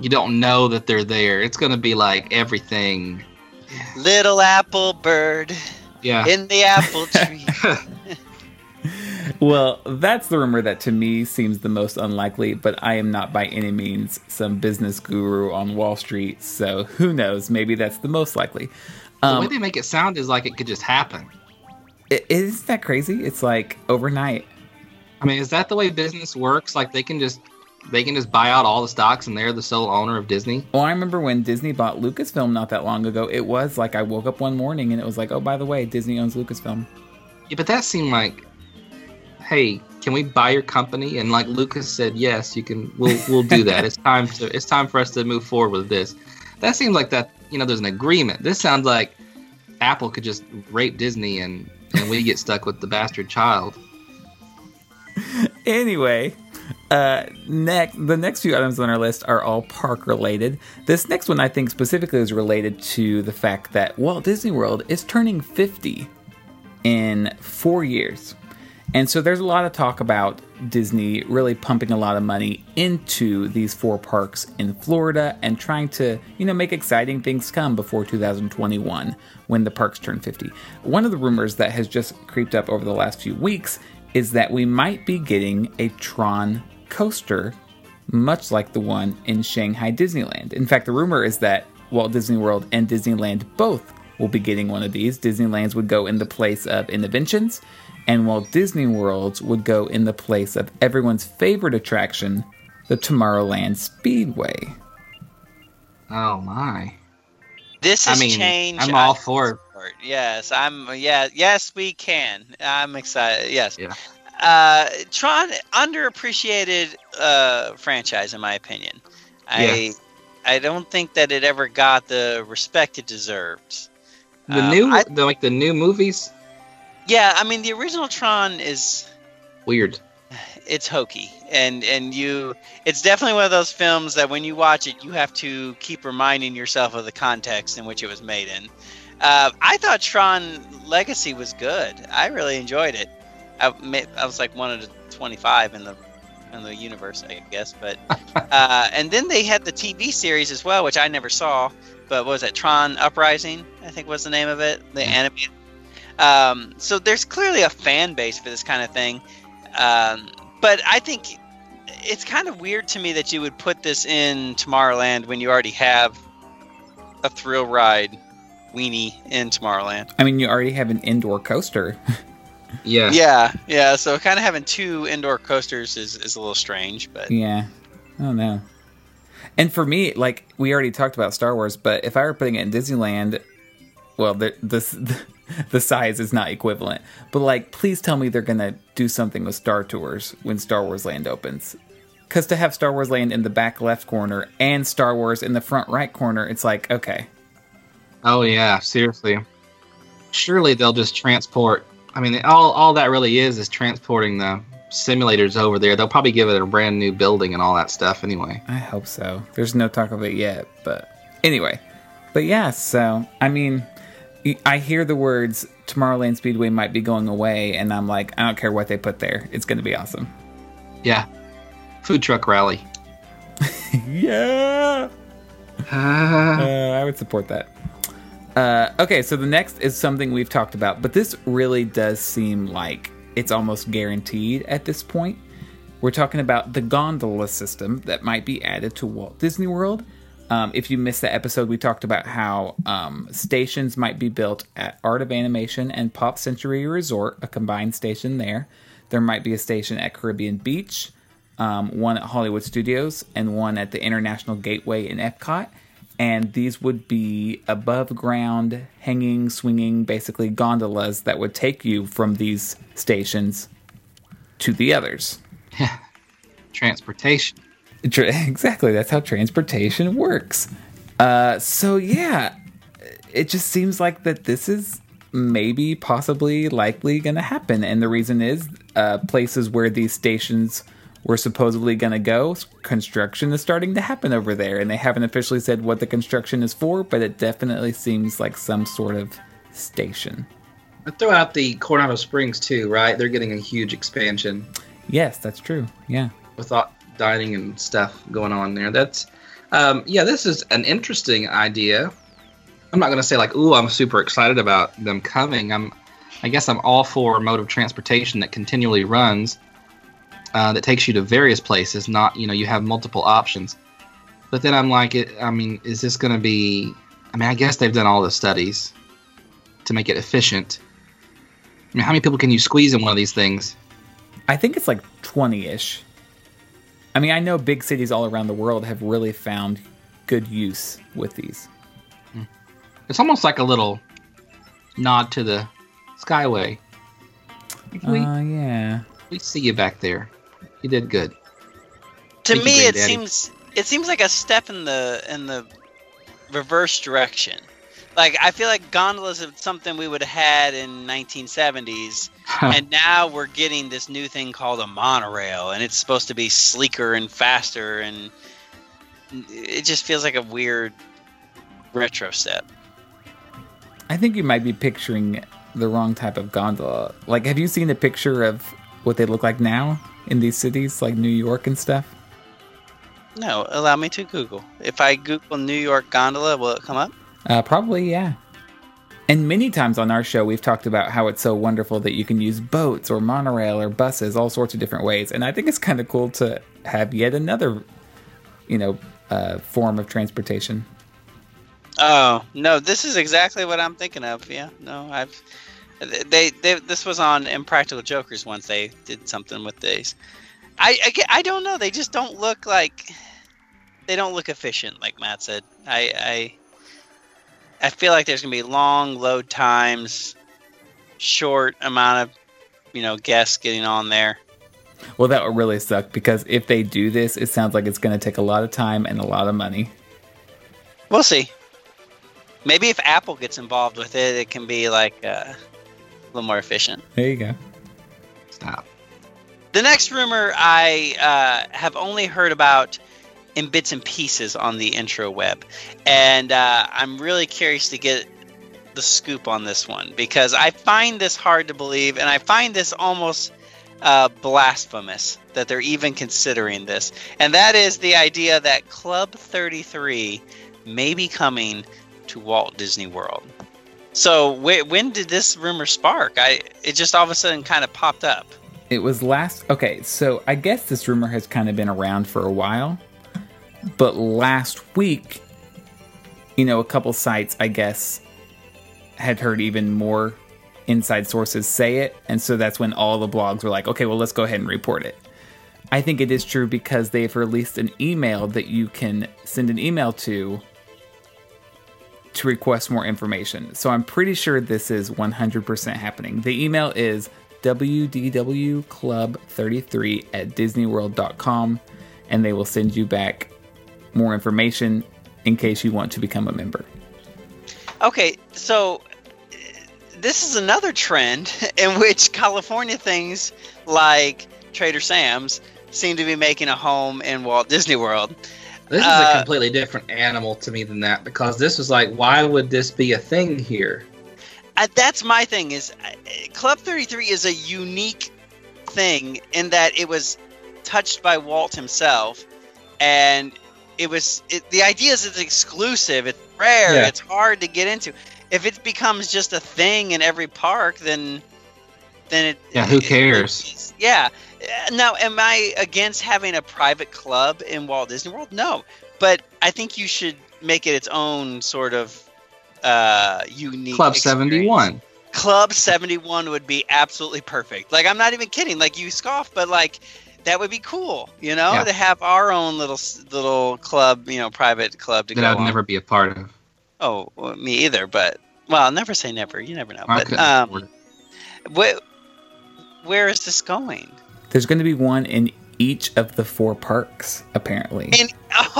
you don't know that they're there. It's going to be like everything. Little apple bird Yeah. in the apple tree. Well, that's the rumor that to me seems the most unlikely, but I am not by any means some business guru on Wall Street, so who knows? Maybe that's the most likely. the Um, way they make it sound is like it could just happen. Isn't that crazy? It's like overnight. I mean, is that the way business works? Like they can just they can just buy out all the stocks and they're the sole owner of Disney? Well, I remember when Disney bought Lucasfilm not that long ago. It was like I woke up one morning and it was like, oh, by the way, Disney owns Lucasfilm. Yeah, but that seemed like, hey, can we buy your company? And like Lucas said, yes, you can. We'll we'll do that. it's time to. It's time for us to move forward with this. That seems like that. You know, there's an agreement. This sounds like Apple could just rape Disney and and we get stuck with the bastard child. anyway, uh, next the next few items on our list are all park related. This next one I think specifically is related to the fact that Walt Disney World is turning 50 in four years. And so there's a lot of talk about Disney really pumping a lot of money into these four parks in Florida and trying to, you know, make exciting things come before 2021 when the parks turn 50. One of the rumors that has just creeped up over the last few weeks is that we might be getting a Tron coaster much like the one in Shanghai Disneyland. In fact, the rumor is that Walt Disney World and Disneyland both will be getting one of these. Disneyland's would go in the place of Innoventions, and Walt Disney World's would go in the place of everyone's favorite attraction, the Tomorrowland Speedway. Oh my! This I is mean, change. I'm all I for it. Yes, I'm. Yeah, yes, we can. I'm excited. Yes. Yeah. Uh, Tron underappreciated uh, franchise in my opinion. I Yeah. I don't think that it ever got the respect it deserves. The Um, new, I- the, like the new movies, Yeah, I mean the original Tron is weird. it's hokey and and you it's definitely one of those films that when you watch it you have to keep reminding yourself of the context in which it was made in uh, i thought tron legacy was good i really enjoyed it I, I was like one of the 25 in the in the universe, I guess. But uh, and then they had the TV series as well, which I never saw. But what was it Tron Uprising? I think was the name of it. The animated. Um, so there's clearly a fan base for this kind of thing. Um, but I think it's kind of weird to me that you would put this in Tomorrowland when you already have a thrill ride weenie in Tomorrowland. I mean, you already have an indoor coaster. Yeah. Yeah, yeah. So kind of having two indoor coasters is, is a little strange, but yeah. I don't know. And for me, like we already talked about Star Wars, but if I were putting it in Disneyland, well, the this the size is not equivalent. But like, please tell me they're gonna do something with Star Tours when Star Wars Land opens. Because to have Star Wars Land in the back left corner and Star Wars in the front right corner, it's like okay, Oh yeah, seriously. Surely they'll just transport. I mean, all all that really is is transporting the simulators over there. They'll probably give it a brand new building and all that stuff anyway. I hope so. There's no talk of it yet, but anyway. But yeah, so I mean, I hear the words Tomorrowland Speedway might be going away, and I'm like, I don't care what they put there. It's going to be awesome. Yeah. Food truck rally. yeah. Uh, I would support that. Uh, okay, so the next is something we've talked about, but this really does seem like it's almost guaranteed at this point. We're talking about the gondola system that might be added to Walt Disney World. Um, if you missed the episode, we talked about how um, stations might be built at Art of Animation and Pop Century Resort, a combined station there. There might be a station at Caribbean Beach, um, one at Hollywood Studios, and one at the International Gateway in Epcot. And these would be above ground, hanging, swinging, basically gondolas that would take you from these stations to the others. Transportation. Exactly. That's how transportation works. Uh, so yeah, it just seems like that this is maybe, possibly, likely going to happen, and the reason is uh, places where these stations were supposedly going to go, construction is starting to happen over there, and they haven't officially said what the construction is for, but it definitely seems like some sort of station. Throw out the Coronado Springs too, right? They're getting a huge expansion Yes, that's true. Yeah. with all dining and stuff going on there. That's um, yeah, this is an interesting idea. I'm not gonna say like, ooh, I'm super excited about them coming. I'm, I guess I'm all for a mode of transportation that continually runs, uh, that takes you to various places. Not you know you have multiple options. But then I'm like, it, I mean, is this gonna be? I mean, I guess they've done all the studies to make it efficient. I mean, how many people can you squeeze in one of these things? I think it's like 20 ish. I mean, I know big cities all around the world have really found good use with these. It's almost like a little nod to the Skyway. Oh, We, uh, yeah. we see you back there. You did good. to Thank you, me it Granddaddy. seems it seems like a step in the in the reverse direction like i feel like gondolas are something we would have had in 1970s and now we're getting this new thing called a monorail and it's supposed to be sleeker and faster and it just feels like a weird retro step I think you might be picturing the wrong type of gondola. Like, have you seen a picture of what they look like now in these cities, like New York and stuff? no allow me to google if i google new york gondola will it come up Uh, probably, yeah. And many times on our show, we've talked about how it's so wonderful that you can use boats or monorail or buses, all sorts of different ways. And I think it's kind of cool to have yet another, you know, uh, form of transportation. Oh no, this is exactly what I'm thinking of. Yeah, no, I've they, they this was on Impractical Jokers once they did something with these. I, I I don't know. They just don't look like they don't look efficient, like Matt said. I I I feel like there's gonna be long load times, short amount of you know guests getting on there. Well, that would really suck because if they do this, it sounds like it's going to take a lot of time and a lot of money. We'll see. Maybe if Apple gets involved with it, it can be like uh, a little more efficient. There you go. Stop. The next rumor I uh, have only heard about in bits and pieces on the intro web, and uh, I'm really curious to get the scoop on this one because I find this hard to believe, and I find this almost uh, blasphemous that they're even considering this, and that is the idea that Club 33 may be coming to Walt Disney World. So wh- when did this rumor spark? I it just all of a sudden kind of popped up. It was last. Okay, so I guess this rumor has kind of been around for a while, but last week, you know, a couple sites, I guess, had heard even more inside sources say it, and so that's when all the blogs were like, okay, well, let's go ahead and report it. I think it is true because they've released an email that you can send an email to to request more information. So I'm pretty sure this is 100% happening. The email is wdwclub33 at disneyworld.com and they will send you back more information in case you want to become a member. Okay, so uh, this is another trend in which California things like Trader Sam's seem to be making a home in Walt Disney World. This is Uh, a completely different animal to me than that because this was like, why would this be a thing here? Uh, that's my thing is uh, Club 33 is a unique thing in that it was touched by Walt himself and it was it, the idea is it's exclusive it's rare Yeah. it's hard to get into if it becomes just a thing in every park then then it Yeah, who it- cares? it's- yeah Uh, now am I against having a private club in Walt Disney World no but I think you should make it its own sort of uh unique Club experience. 71. Club 71 would be absolutely perfect. Like I'm not even kidding. Like you scoff, but like that would be cool, you know, Yeah. to have our own little little club, you know, private club to That go I would on. never be a part of. Oh, well, me either, but well, never say never. You never know. I But um it. wh- where is this going? There's going to be one in each of the four parks, apparently. And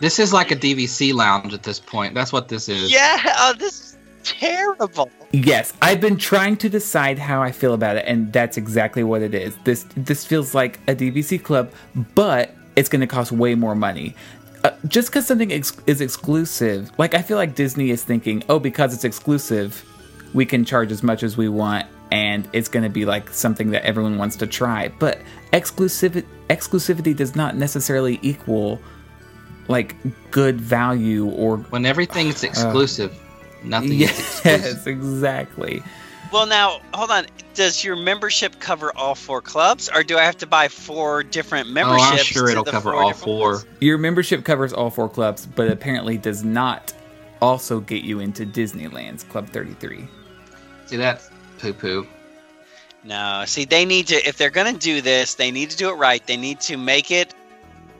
This is like a DVC lounge at this point. That's what this is. yeah, oh, this is terrible. Yes, I've been trying to decide how I feel about it, and that's exactly what it is. This this feels like a DVC club, but it's going to cost way more money. Uh, just because something ex- is exclusive, like I feel like Disney is thinking, oh, because it's exclusive, we can charge as much as we want, and it's going to be like something that everyone wants to try. But exclusivity exclusivity does not necessarily equal like good value or When everything's exclusive, nothing is exclusive. yes, exactly. Well, now hold on. Does your membership cover all four clubs, or do I have to buy four different oh, memberships? Oh, memberships? I'm sure it'll cover four all different four. ones? Your membership covers all four clubs, but apparently does not also get you into Disneyland's Club 33. See, that's poo poo. No, see, they need to, if they're going to do this, they need to do it right. They need to make it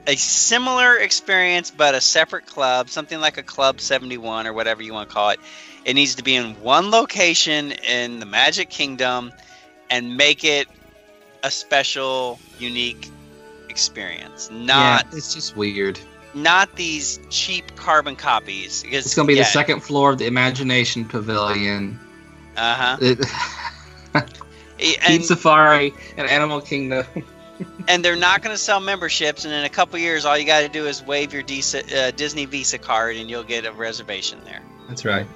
a similar experience, but a separate club, something like a Club 71 or whatever you want to call it. It needs to be in one location in the Magic Kingdom and make it a special, unique experience. Not yeah, it's just weird. not these cheap carbon copies. Because, It's gonna be yeah, the second floor of the Imagination Pavilion. Uh-huh. It, And- Safari and Animal Kingdom. and they're not going to sell memberships. And in a couple years, all you got to do is wave your Dis- uh, Disney Visa card, and you'll get a reservation there. That's right.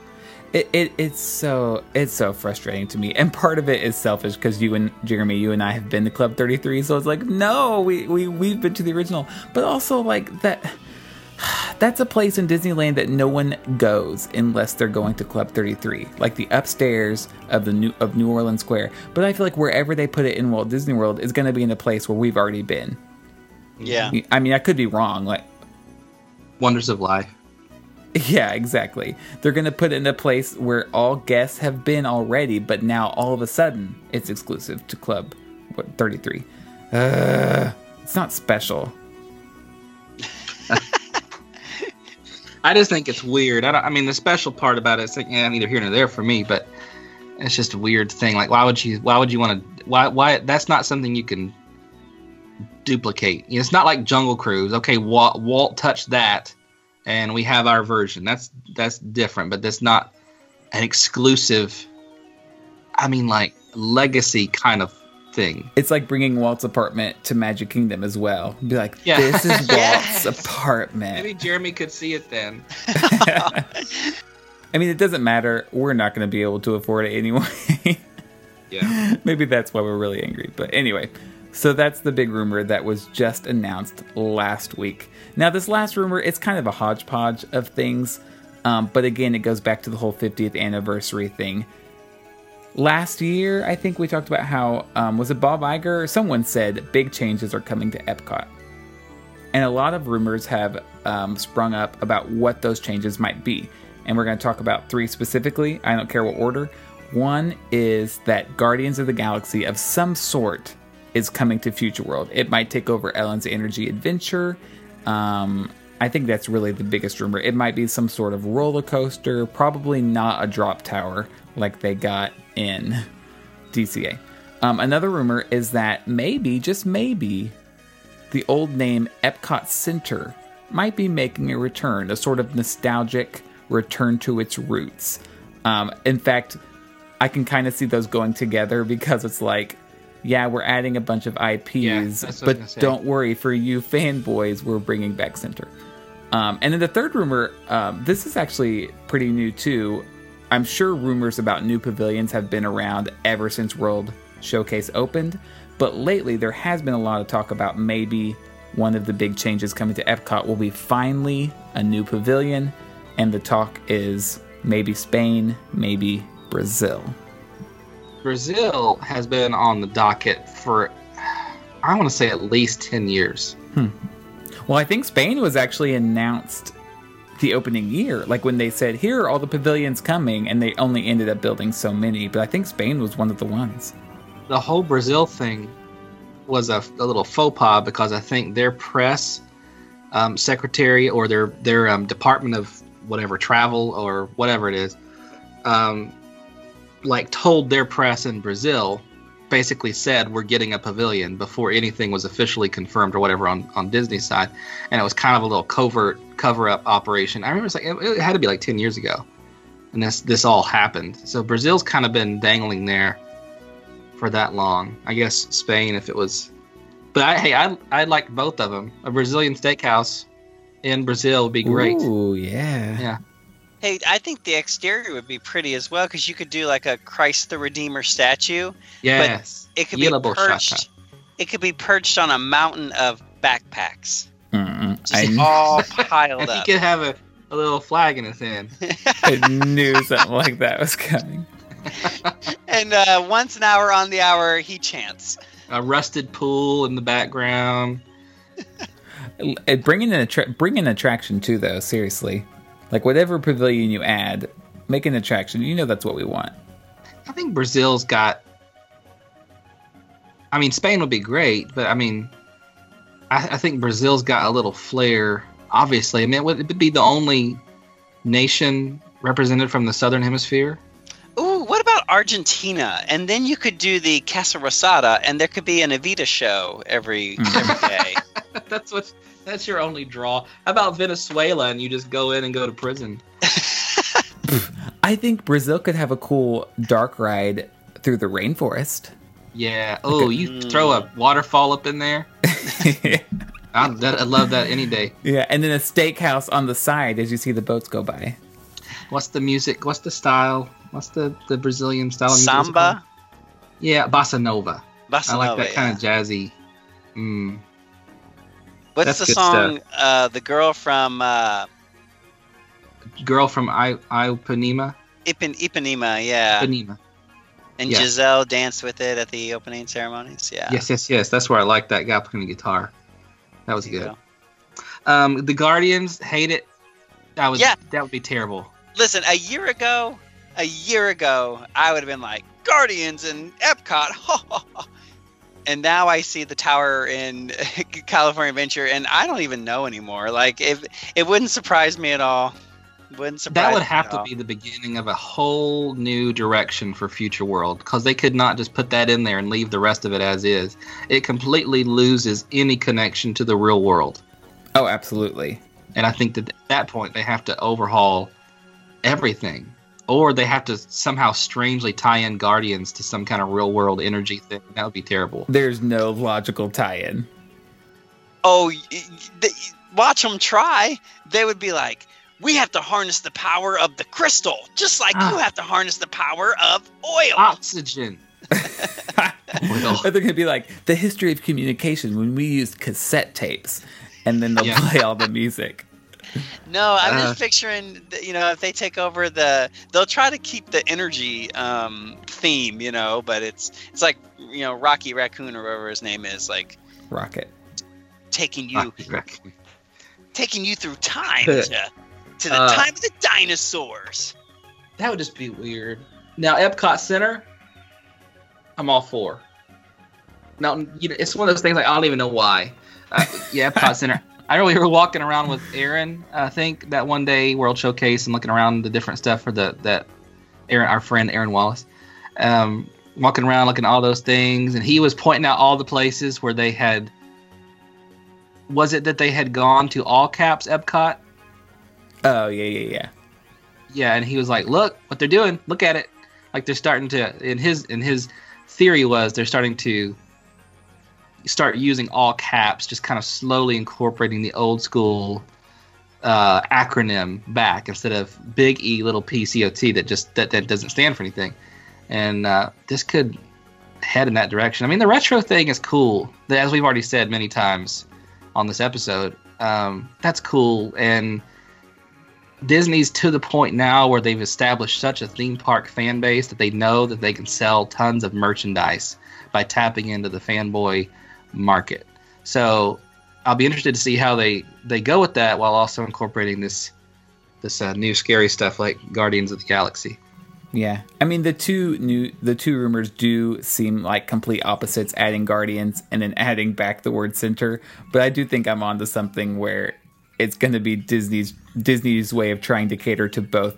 It, it it's so it's so frustrating to me, and part of it is selfish because you and Jeremy, you and I have been to Club 33, so it's like no, we we we've been to the original, but also like that. That's a place in Disneyland that no one goes unless they're going to Club 33, like the upstairs of the new of New Orleans Square. But I feel like wherever they put it in Walt Disney World is going to be in a place where we've already been. Yeah. I mean, I could be wrong. Like, Wonders of Life. Yeah, exactly. They're going to put it in a place where all guests have been already, but now all of a sudden it's exclusive to Club what 33. Uh, it's not special. I just think it's weird. I, don't, I mean, the special part about it is like, yeah, neither here nor there for me, but it's just a weird thing. Like, why would you? Why would you want to? Why? Why? That's not something you can duplicate. You know, it's not like Jungle Cruise. Okay, Walt, Walt touched that, and we have our version. That's that's different, but that's not an exclusive. I mean, like legacy kind of thing. It's like bringing Walt's apartment to Magic Kingdom as well. Be like, Yeah. this is Walt's apartment. Maybe Jeremy could see it then. I mean, it doesn't matter. We're not going to be able to afford it anyway. Yeah. Maybe that's why we're really angry. But anyway, so that's the big rumor that was just announced last week. Now, this last rumor, it's kind of a hodgepodge of things. Um, but again, it goes back to the whole 50th anniversary thing. Last year, I think we talked about how, um, was it Bob Iger? Someone said big changes are coming to Epcot. And a lot of rumors have um, sprung up about what those changes might be. And we're going to talk about three specifically. I don't care what order. One is that Guardians of the Galaxy of some sort is coming to Future World. It might take over Ellen's Energy Adventure. Um, I think that's really the biggest rumor. It might be some sort of roller coaster, probably not a drop tower like they got in DCA. Um, another rumor is that maybe, just maybe, the old name Epcot Center might be making a return, a sort of nostalgic return to its roots. Um, in fact, I can kind of see those going together because it's like, yeah, we're adding a bunch of IPs, Yeah, that's what I was but don't worry, for you fanboys, we're bringing back Center. Um, and then the third rumor, um, this is actually pretty new too. I'm sure rumors about new pavilions have been around ever since World Showcase opened, but lately there has been a lot of talk about maybe one of the big changes coming to Epcot will be finally a new pavilion, and the talk is maybe Spain, maybe Brazil. Brazil has been on the docket for, I want to say, at least 10 years. Hmm. Well, I think Spain was actually announced the opening year, like when they said, "Here are all the pavilions coming," and they only ended up building so many. But I think Spain was one of the ones. The whole Brazil thing was a, a little faux pas because I think their press um, secretary or their their um, department of whatever travel or whatever it is, um, like told their press in Brazil, basically said we're getting a pavilion before anything was officially confirmed or whatever on on Disney's side, and it was kind of a little covert cover up operation. I remember it, like, it, it had to be like ten years ago, and this this all happened. So Brazil's kind of been dangling there for that long. I guess Spain if it was, but I hey I I like both of them. A Brazilian steakhouse in Brazil would be great. Ooh, yeah. Yeah. Hey, I think the exterior would be pretty as well because you could do like a Christ the Redeemer statue. Yes. It could Yellow be Boschata. perched. It could be perched on a mountain of backpacks, Mm-mm. just I, all piled And he up. could have a, a little flag in his hand. I knew something like that was coming. and uh, once an hour on the hour, he chants. A rusted pool in the background. Bringing bring in an attra- bring an attraction too, though. Seriously, like whatever pavilion you add, make an attraction. You know that's what we want. I think Brazil's got. I mean, Spain would be great, but I mean, I, I think Brazil's got a little flair. Obviously, I mean, it would, it would be the only nation represented from the southern hemisphere. Ooh, what about Argentina? And then you could do the Casa Rosada, and there could be an Evita show every every day. that's what. That's your only draw. How about Venezuela, and you just go in and go to prison? I think Brazil could have a cool dark ride through the rainforest. Yeah. Oh, you throw a waterfall up in there. I'd, I'd love that any day. Yeah, and then a steakhouse on the side as you see the boats go by. What's the music? What's the style? What's the, the Brazilian style of music? Samba. Yeah, bossa nova. bossa I like nova, that kind of jazzy. Mm. What's That's the song? Uh, the girl from uh, Girl from I Ipanema. Ipan- Ipanema, yeah. Ipanema. And yeah. Gisele danced with it at the opening ceremonies. Yeah. Yes, yes, yes. That's where I like that guy playing the guitar. That was good. go. Um, the Guardians hate it. That was Yeah. that would be terrible. Listen, a year ago, a year ago, I would have been like Guardians and Epcot. and now I see the tower in California Adventure, and I don't even know anymore. Like, if it wouldn't surprise me at all. Wouldn't surprise That would me have at to all. be the beginning of a whole new direction for Future World because they could not just put that in there and leave the rest of it as is. It completely loses any connection to the real world. Oh, absolutely. And I think that at that point they have to overhaul everything. Or they have to somehow strangely tie in Guardians to some kind of real world energy thing. That would be terrible. There's no logical tie-in. oh, y- y- watch them try. They would be like, we have to harness the power of the crystal, just like Ah. you have to harness the power of oil. Oxygen. Or they're going to be like the history of communication when we used cassette tapes, and then they'll Yeah. play all the music. No, I'm Uh. just picturing, you know, if they take over the, they'll try to keep the energy um, theme, you know, but it's it's like you know Rocky Raccoon or whatever his name is, like Rocket. taking you taking you through time to, to the Uh. time of the dinosaurs. That would just be weird. Now, Epcot Center, I'm all for. Now, you know, it's one of those things like I don't even know why. Uh, yeah, Epcot Center. I remember were walking around with Aaron. I think that one day World Showcase and looking around the different stuff for the that Aaron, our friend Aaron Wallace, um, walking around looking at all those things, and he was pointing out all the places where they had. Was it that they had gone to all caps Epcot? Oh yeah, yeah, yeah. Yeah, and he was like, "Look what they're doing. Look at it. Like they're starting to." In his in his theory was they're starting to start using all caps, just kind of slowly incorporating the old school uh, acronym back instead of big E little P C O T that just that that doesn't stand for anything. And uh, this could head in that direction. I mean, the retro thing is cool. As we've already said many times on this episode, um, that's cool and. Disney's to the point now where they've established such a theme park fan base that they know that they can sell tons of merchandise by tapping into the fanboy market. So I'll be interested to see how they they go with that while also incorporating this this uh, new scary stuff like Guardians of the Galaxy. Yeah, I mean the two new the two rumors do seem like complete opposites, adding Guardians and then adding back the word center. But I do think I'm onto something where it's going to be Disney's Disney's way of trying to cater to both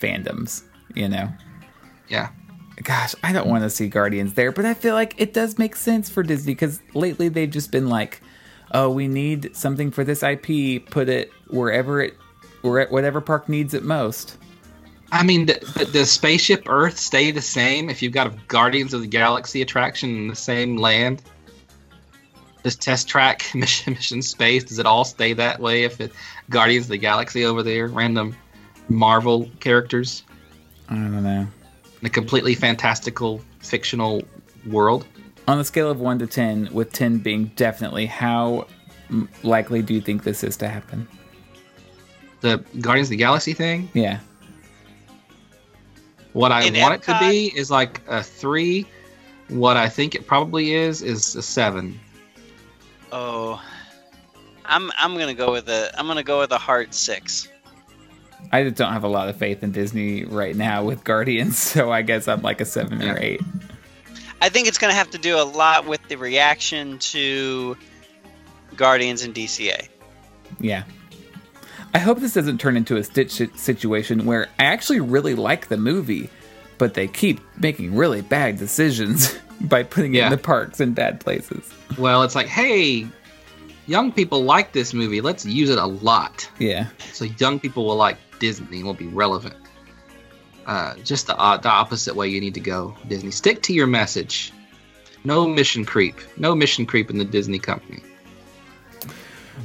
fandoms. You know, Yeah. Gosh, I don't want to see Guardians there, but I feel like it does make sense for Disney because lately they've just been like, oh, we need something for this IP, put it wherever it, where whatever park needs it most. I mean, does Spaceship Earth stay the same if you've got a Guardians of the Galaxy attraction in the same land? Does Test Track Mission Mission Space does it all stay that way if it Guardians of the Galaxy over there, random Marvel characters I don't know. In a completely fantastical fictional world? On a scale of 1 to 10, with 10 being definitely, how likely do you think this is to happen? The Guardians of the Galaxy thing. Yeah. What I In want it to be is like a three. What I think it probably is is a seven. Oh, I'm I'm gonna go with a I'm gonna go with a hard six. I just don't have a lot of faith in Disney right now with Guardians, so I guess I'm like a 7 or 8. I think it's gonna have to do a lot with the reaction to Guardians and DCA. Yeah. I hope this doesn't turn into a stitch situation where I actually really like the movie, but they keep making really bad decisions by putting it in the parks in bad places. Well, it's like, hey, young people like this movie. Let's use it a lot. Yeah. So young people will like Disney will be relevant. Uh, just the, uh, the opposite way you need to go, Disney. Stick to your message. No mission creep. No mission creep in the Disney company.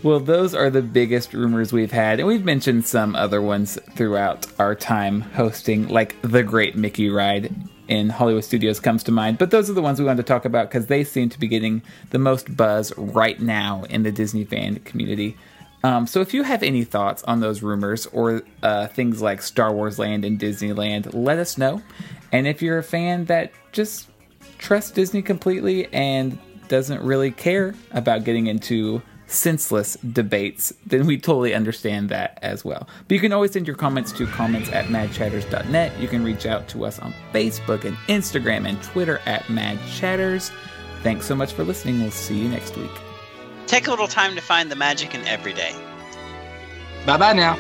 Well, those are the biggest rumors we've had, and we've mentioned some other ones throughout our time hosting, like the Great Mickey Ride in Hollywood Studios comes to mind. But those are the ones we wanted to talk about because they seem to be getting the most buzz right now in the Disney fan community. Um, so if you have any thoughts on those rumors or uh, things like Star Wars Land and Disneyland, let us know. And if you're a fan that just trusts Disney completely and doesn't really care about getting into senseless debates, then we totally understand that as well. But you can always send your comments to comments at madchatters.net. You can reach out to us on Facebook and Instagram and Twitter at madchatters. Thanks so much for listening. We'll see you next week. Take a little time to find the magic in every day. Bye bye now.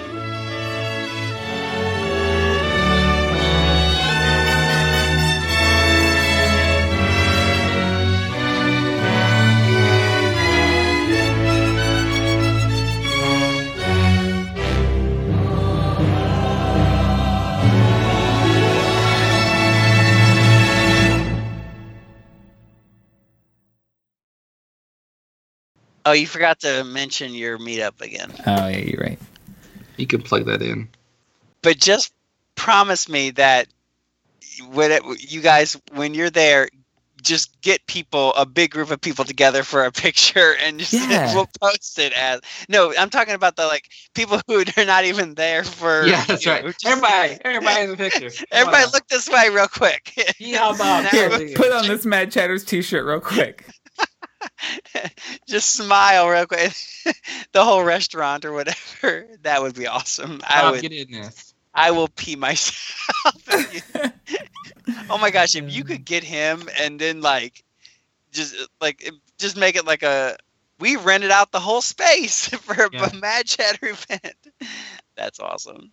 Oh, you forgot to mention your meetup again. Oh, yeah, you're right. You can plug that in. But just promise me that when it, you guys when you're there, just get people a big group of people together for a picture and just Yeah. we'll post it as no. I'm talking about the like people who are not even there for. Yeah, that's you right. know, just- Everybody, everybody in the picture. Come Everybody, on. look this way real quick. Yeehaw, Bob. Here, put on this Mad Chatters T-shirt real quick. just smile real quick. the whole restaurant or whatever. That would be awesome. I would. get in this. I will pee myself. oh my gosh, if you could um, get him and then like just like just make it like a we rented out the whole space for Yeah. a Mad Chatter event. That's awesome.